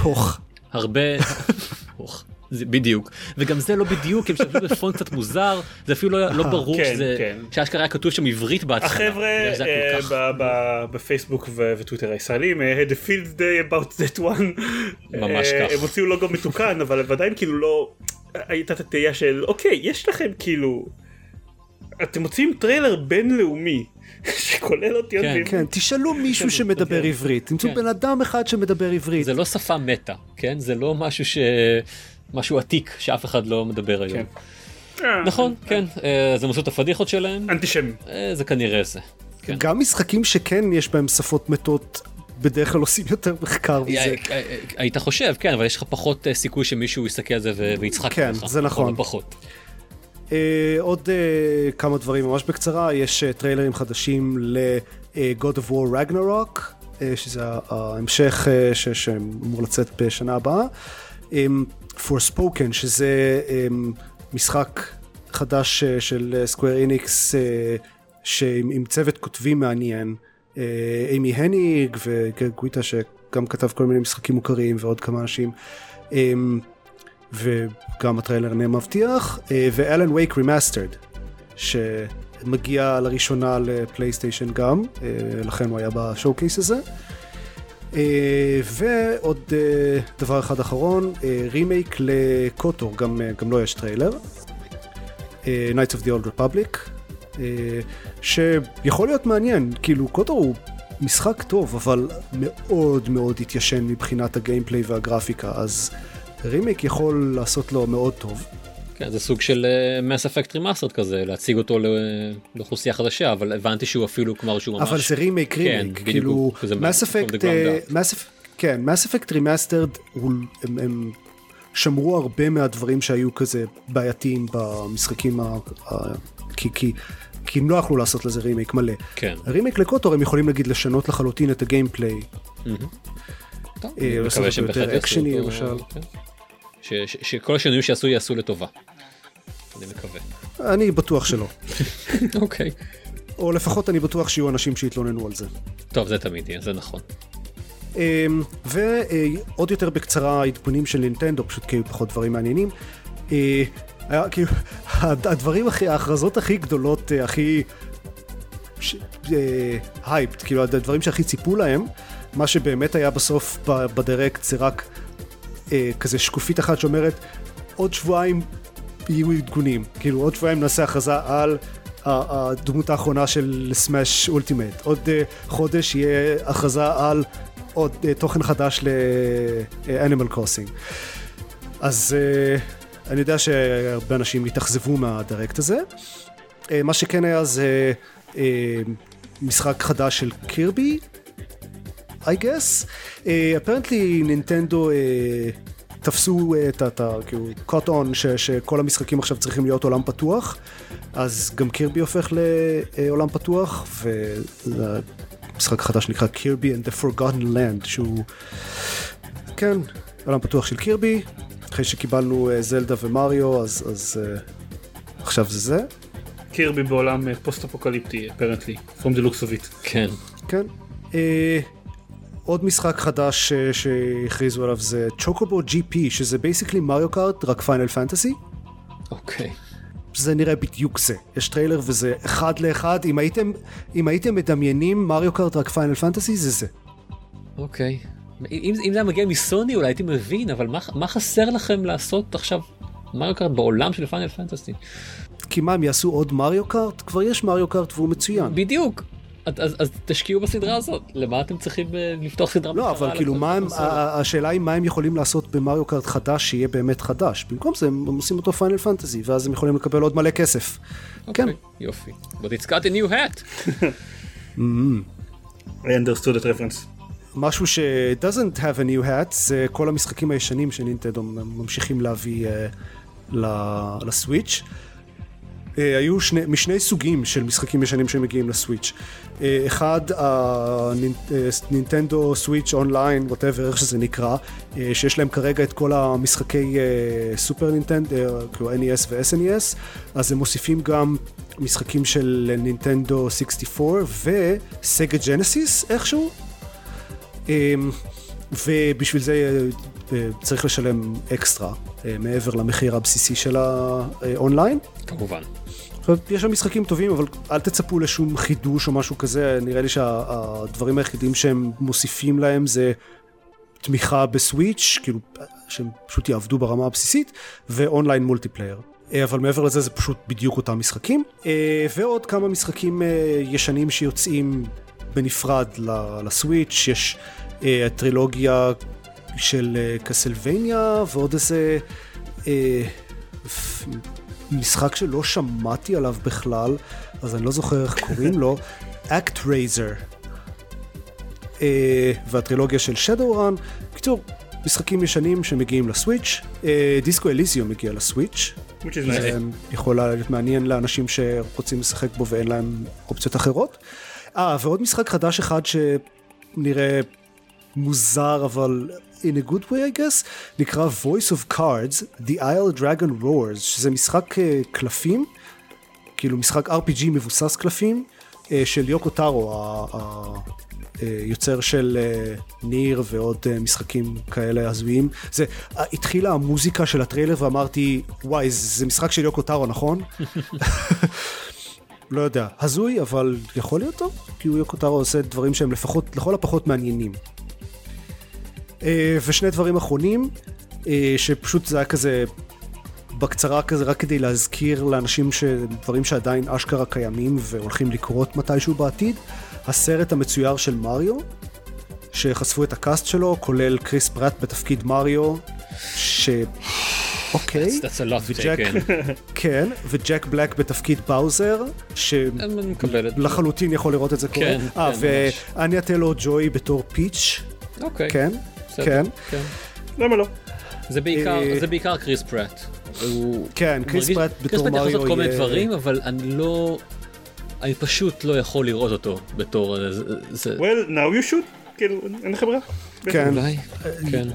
הוך. הרבה... הוך, זה בדיוק. וגם זה לא בדיוק, הם השתמשו בפונט קצת מוזר, זה אפילו לא- לא ברור כן, שזה... כן. שאשכרה היה כתוב שם עברית בהתחלה. החבר'ה אה, כך- ב- ב- בפייסבוק ו- וטוויטר הישראלים had a field day about that one. ממש אה, כך. הם הוציאו לוגו מתוקן אבל עדיין כאילו לא הייתה את התהייה של אוקיי יש לכם כאילו אתם מוציאים טריילר בינלאומי שכולל אותיות כן. בעברית. כן, תשאלו מישהו שמדבר כן. עברית, תמצאו כן. בן אדם אחד שמדבר עברית. זה לא שפה מתה, כן? זה לא משהו ש... משהו עתיק שאף אחד לא מדבר היום. כן. אה, נכון, כן. אה, אז הם עשו את הפדיחות שלהם, אנטישמי. אה, זה כנראה זה. כן. גם משחקים שכן יש בהם שפות מתות, בדרך כלל עושים יותר מחקר מזה. אה, אה, היית חושב, כן, אבל יש לך פחות אה, סיכוי שמישהו יסתכל על זה ויצחק כן. זה נכון. פחות. אה, עוד אה, כמה דברים ממש בקצרה, יש אה, טריילרים חדשים ל-God of War Ragnarok, אה, שזה ההמשך אה, ש- שאמור לצאת בשנה הבאה. אה, Forspoken, שזה אה, משחק חדש אה, של סקוויר איניקס, שעם עם צוות כותבים מעניין, אה, אימי הניג וגוויטה שגם כתב כל מיני משחקים מוכרים ועוד כמה אנשים. אה, וגם הטריילר נראה מבטיח, אה, ו Alan Wake Remastered, שמגיע לראשונה ל PlayStation גם, אה, לכן הוא היה ב Showcase הזה. אה, ועוד דבר אחד אחרון, רימייק ל KOTOR, גם, גם לו יש טריילר. Knights of the Old Republic, שיכול להיות מעניין, כאילו KOTOR הוא משחק טוב, אבל מאוד מאוד התיישן מבחינת ה gameplay והגרפיקה, אז רימייק יכול לעשות לו מאוד טוב. כן, זה סוג של Mass Effect Remastered כזה, להציג אותו לאוכלוסייה חדשה, אבל הבנתי שהוא אפילו כלומר שהוא ממש... אבל זה רימייק כן, רימייק, בדיוק, כאילו זה Mass from the אפקט. כן, Mass Effect Remastered, הם שמרו הרבה מהדברים שהיו כזה בעייתיים במשחקים, ה- כי- כי כי הם לא יכלו לעשות לזה רימייק מלא. כן. רימייק לקוטור הם יכולים נגיד לשנות לחלוטין את הגיימפליי. טוב, אה, אני מקווה שהם בהחלט יעשו אותו, למשל. כן. ש- ש- שכל השינויים שיעשו יעשו לטובה. אני מקווה. אני בטוח שלא. אוקיי. או לפחות אני בטוח שיהיו אנשים שיתלוננו על זה. טוב זה תמיד יהיה, זה נכון. אמ, ועוד יותר בקצרה העדכונים של נינטנדו, פשוט כי היו פחות דברים מעניינים. אה, היה כאילו, הד- הדברים הכי, ההכרזות הכי גדולות, אה, הכי hyped, כאילו הדברים שהכי ציפו להם, מה שבאמת היה בסוף ב Direct זה רק אה, כזה שקופית אחת שאומרת עוד שבועיים יהיו עדכונים, כאילו עוד שבועיים נעשה הכרזה על הדמות האחרונה של Smash Ultimate, עוד אה, חודש יהיה הכרזה על עוד אה, תוכן חדש ל-Animal Crossing. אז אה, אני יודע שהרבה אנשים התאכזבו מהדירקט הזה. אה, מה שכן היה זה אה, משחק חדש של קירבי, I guess. אפרנטלי נינטנדו תפסו אה, את ה... את ה- כאילו on ש, שכל המשחקים עכשיו צריכים להיות עולם פתוח, אז גם קירבי הופך לעולם פתוח, ומשחק חדש נקרא קירבי and the Forgotten Land, שהוא... כן, עולם פתוח של קירבי, אחרי שקיבלנו אה, זלדה ומריו, אז, אז אה, עכשיו זה זה. קירבי בעולם פוסט אפוקליפטי, apparently, from the looks of it. כן. כן. אה, עוד משחק חדש אה, שהכריזו עליו זה Chocobo GP, שזה basically Mario Kart, רק Final Fantasy. אוקיי. זה נראה בדיוק זה. יש טריילר וזה אחד לאחד. אם הייתם, אם הייתם מדמיינים Mario Kart רק Final Fantasy, זה זה. אוקיי. אם, אם זה היה מגיע מסוני אולי הייתי מבין אבל מה, מה חסר לכם לעשות עכשיו Mario Kart בעולם של Final Fantasy? כי מה, הם יעשו עוד Mario Kart? כבר יש Mario Kart והוא מצוין. בדיוק. אז, אז, אז תשקיעו בסדרה הזאת למה אתם צריכים אה, לפתוח סדרה לא, אבל כאילו, מה הם, השאלה היא מה הם יכולים לעשות ב Mario Kart חדש שיהיה באמת חדש. במקום זה הם עושים אותו Final Fantasy, ואז הם יכולים לקבל עוד מלא כסף. כן. אוקיי, יופי. But it's got a new hat. I understood that reference. משהו ש- doesn't have a new hat זה כל המשחקים הישנים שנינטנדו ממשיכים להביא ל- לסוויץ'. אה, היו שני, משני סוגים של משחקים ישנים שמגיעים לסוויץ'. אה, אחד, הנינטנדו סוויץ' אונליין, ווטאבר, איך שזה נקרא, אה, שיש להם כרגע את כל המשחקי אה, סופר נינטנדו, כאילו NES ו-SNES, אז הם מוסיפים גם משחקים של נינטנדו 64 ו Sega Genesis איכשהו. ובשביל זה אה, צריך לשלם אקסטרה אה, מעבר למחיר הבסיסי של האונליין. כמובן. עכשיו, יש שם משחקים טובים, אבל אל תצפו לשום חידוש או משהו כזה, נראה לי שהדברים היחידים שהם מוסיפים להם זה תמיכה בסוויץ', כאילו שהם פשוט יעבדו ברמה הבסיסית, ו online multiplayer. אה, אבל מעבר לזה זה פשוט בדיוק אותם משחקים. אה, ועוד כמה משחקים אה, ישנים שיוצאים בנפרד לסוויץ', יש אה, הטרילוגיה של אה, Castlevania ועוד איזה אה, משחק שלא שמעתי עליו בכלל, אז אני לא זוכר איך קוראים לו, ActRaiser. אה, והטרילוגיה של שדו רן. בקיצור, משחקים ישנים שמגיעים לסוויץ'. אה, דיסקו אליזיו מגיע לסוויץ'. which is זה nice. יכול להיות מעניין לאנשים שרוצים לשחק בו ואין להם אופציות אחרות. אה, ועוד משחק חדש אחד שנראה מוזר אבל in a good way I guess, נקרא Voice of Cards, The Isle Dragon Roars, שזה משחק אה, קלפים, כאילו משחק RPG מבוסס קלפים, אה, של יוקו טארו, היוצר של אה, ניר ועוד אה, משחקים כאלה הזויים. זה, אה, התחילה המוזיקה של הטריילר ואמרתי, וואי, זה משחק של יוקו טארו, נכון? לא יודע, הזוי, אבל יכול להיות טוב, כי הוא יוקו טארו עושה דברים שהם לפחות, לכל הפחות מעניינים. אה, ושני דברים אחרונים, אה, שפשוט זה היה כזה בקצרה כזה רק כדי להזכיר לאנשים שדברים שעדיין אשכרה קיימים והולכים לקרות מתישהו בעתיד, הסרט המצויר של מריו, שחשפו את ה cast שלו, כולל קריס פרט בתפקיד מריו, ש... אוקיי, That's וג'ק. כן, וג'ק בלק בתפקיד באוזר. שלחלוטין יכול לראות את זה קורה. כן, אה, כן. ואניה טיילור ג'וי בתור פיץ', אוקיי. כן, בסדר, כן. כן. למה לא? זה בעיקר, אה, זה בעיקר קריס פרט. הוא כן, קריס פרט קריס בתור פרט יכול מריו לעשות כל מיני דברים, אבל אני לא... אני פשוט לא יכול לראות אותו בתור... אה, זה, well now you should כאילו אין לך ברירה. כן. אולי, כן,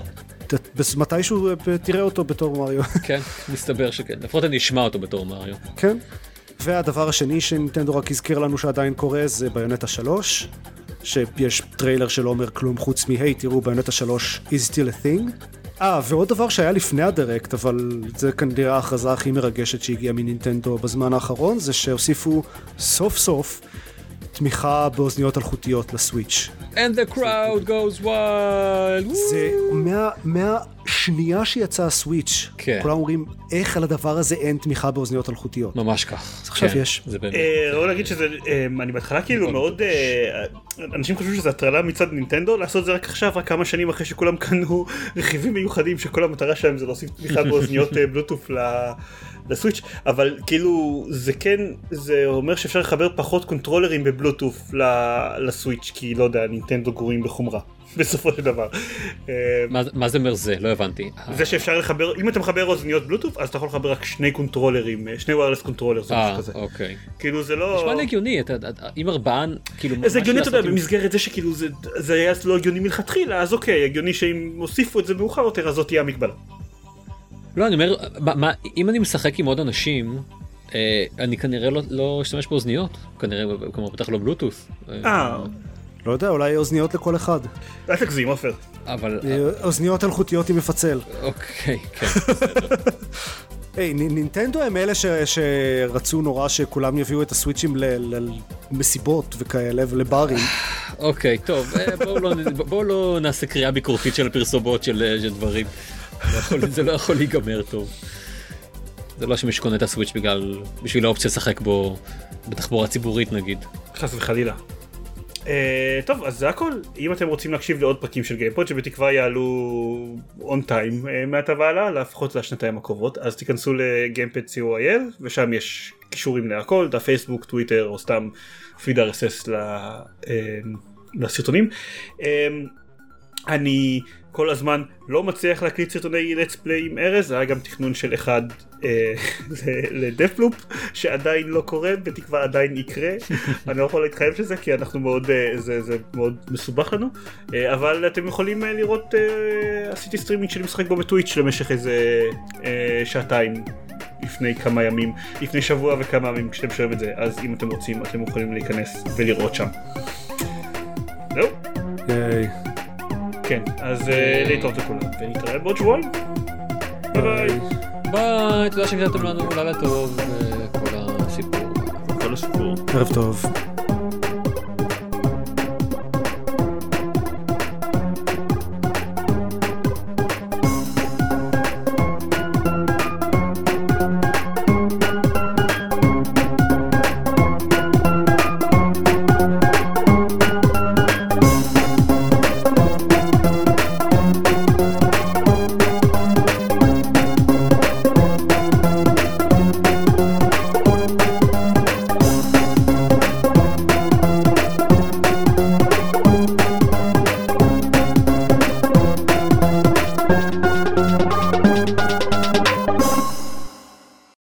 ת- בס- מתישהו אה, תראה אותו בתור מריו. כן, מסתבר שכן. לפחות אני אשמע אותו בתור מריו. כן. והדבר השני שנינטנדו רק הזכיר לנו שעדיין קורה זה Bayonetta 3, שיש טריילר שלא אומר כלום חוץ מ-היי תראו Bayonetta 3 is still a thing. אה, ועוד דבר שהיה לפני ה Direct, אבל זה כנראה ההכרזה הכי מרגשת שהגיעה מנינטנדו בזמן האחרון, זה שהוסיפו סוף סוף תמיכה באוזניות אלחוטיות לסוויץ'. And the crowd goes wild. זה מה, מהשנייה שיצא הסוויץ', כן. כולם אומרים איך על הדבר הזה אין תמיכה באוזניות אלחוטיות. ממש כך. אז עכשיו יש. זה באמת. אה, ראוי להגיד שזה, אה, אני בהתחלה כאילו מאוד, אה, אנשים חושבים שזה הטרלה מצד נינטנדו לעשות את זה רק עכשיו, רק כמה שנים אחרי שכולם קנו רכיבים מיוחדים שכל המטרה שלהם זה להוסיף תמיכה באוזניות אה, בלוטוף ל- לסוויץ', אבל כאילו זה כן, זה אומר שאפשר לחבר פחות קונטרולרים בבלוטוף לסוויץ', כי לא יודע, נינטנדו גרועים בחומרה. בסופו של דבר. אה, מה- מה זה אומר זה? לא הבנתי. זה שאפשר לחבר, אם אתה מחבר אוזניות בלוטוף אז אתה יכול לחבר רק שני קונטרולרים, אה, שני wireless controller, זה אה, משהו כזה. אוקיי. כאילו זה לא... נשמע לי הגיוני, אם ארבעה, כאילו... זה הגיוני אתה יודע במסגרת זה שכאילו זה, זה היה לא הגיוני מלכתחילה אז אוקיי הגיוני שאם הוסיפו את זה מאוחר יותר אז זאת תהיה המגבלה. לא, אני אומר, מה- מה- אם אני משחק עם עוד אנשים, אה, אני כנראה לא- לא אשתמש באוזניות. כנראה, כלומר, בטח לא בלוטוס. אה, לא יודע, אולי אוזניות לכל אחד. אל תגזים עופר. אבל... אה, אוזניות אלחוטיות עם מפצל. אוקיי, כן. היי, נ- נינטנדו הם אלה ש, שרצו נורא שכולם יביאו את הסוויצ'ים ל- ל- למסיבות וכאלה ולברים. אוקיי, טוב, אה, בואו לא, בואו לא נעשה קריאה ביקורתית של הפרסומות של, אה, של דברים. לא זה לא יכול להיגמר טוב. זה לא שמישהו קונה את הסוויץ' בגלל, בשביל האופציה לשחק בו בתחבורה ציבורית נגיד. חס וחלילה. אה, טוב אז זה הכל אם אתם רוצים להקשיב לעוד פרקים של גיימפוד שבתקווה יעלו on time אה, מעתה והלאה לפחות לשנתיים הקרובות אז תיכנסו לגיימפוד co.il ושם יש קישורים להכל דף פייסבוק טוויטר או סתם פיד RSS ל, אה, לסרטונים. אה, אני כל הזמן לא מצליח להקליט סרטוני let's play עם ארז, זה היה גם תכנון של אחד אה, לדפלופ שעדיין לא קורה, בתקווה עדיין יקרה, אני לא יכול להתחייב שזה כי אנחנו מאוד, אה, זה, זה מאוד מסובך לנו, אה, אבל אתם יכולים אה, לראות, אה, עשיתי סטרימינג שאני משחק בו בטוויץ' למשך איזה אה, שעתיים. לפני כמה ימים, לפני שבוע וכמה ימים כשאתם שומעים את זה, אז אם אתם רוצים אתם יכולים להיכנס ולראות שם. זהו. היי. כן, אז אה, להתראות לכולם, ונתראה בעוד שבועיים. ביי ביי. ביי, תודה שהקלטתם לנו לילה טוב, וכל הסיפור. כל הסיפור. ערב טוב.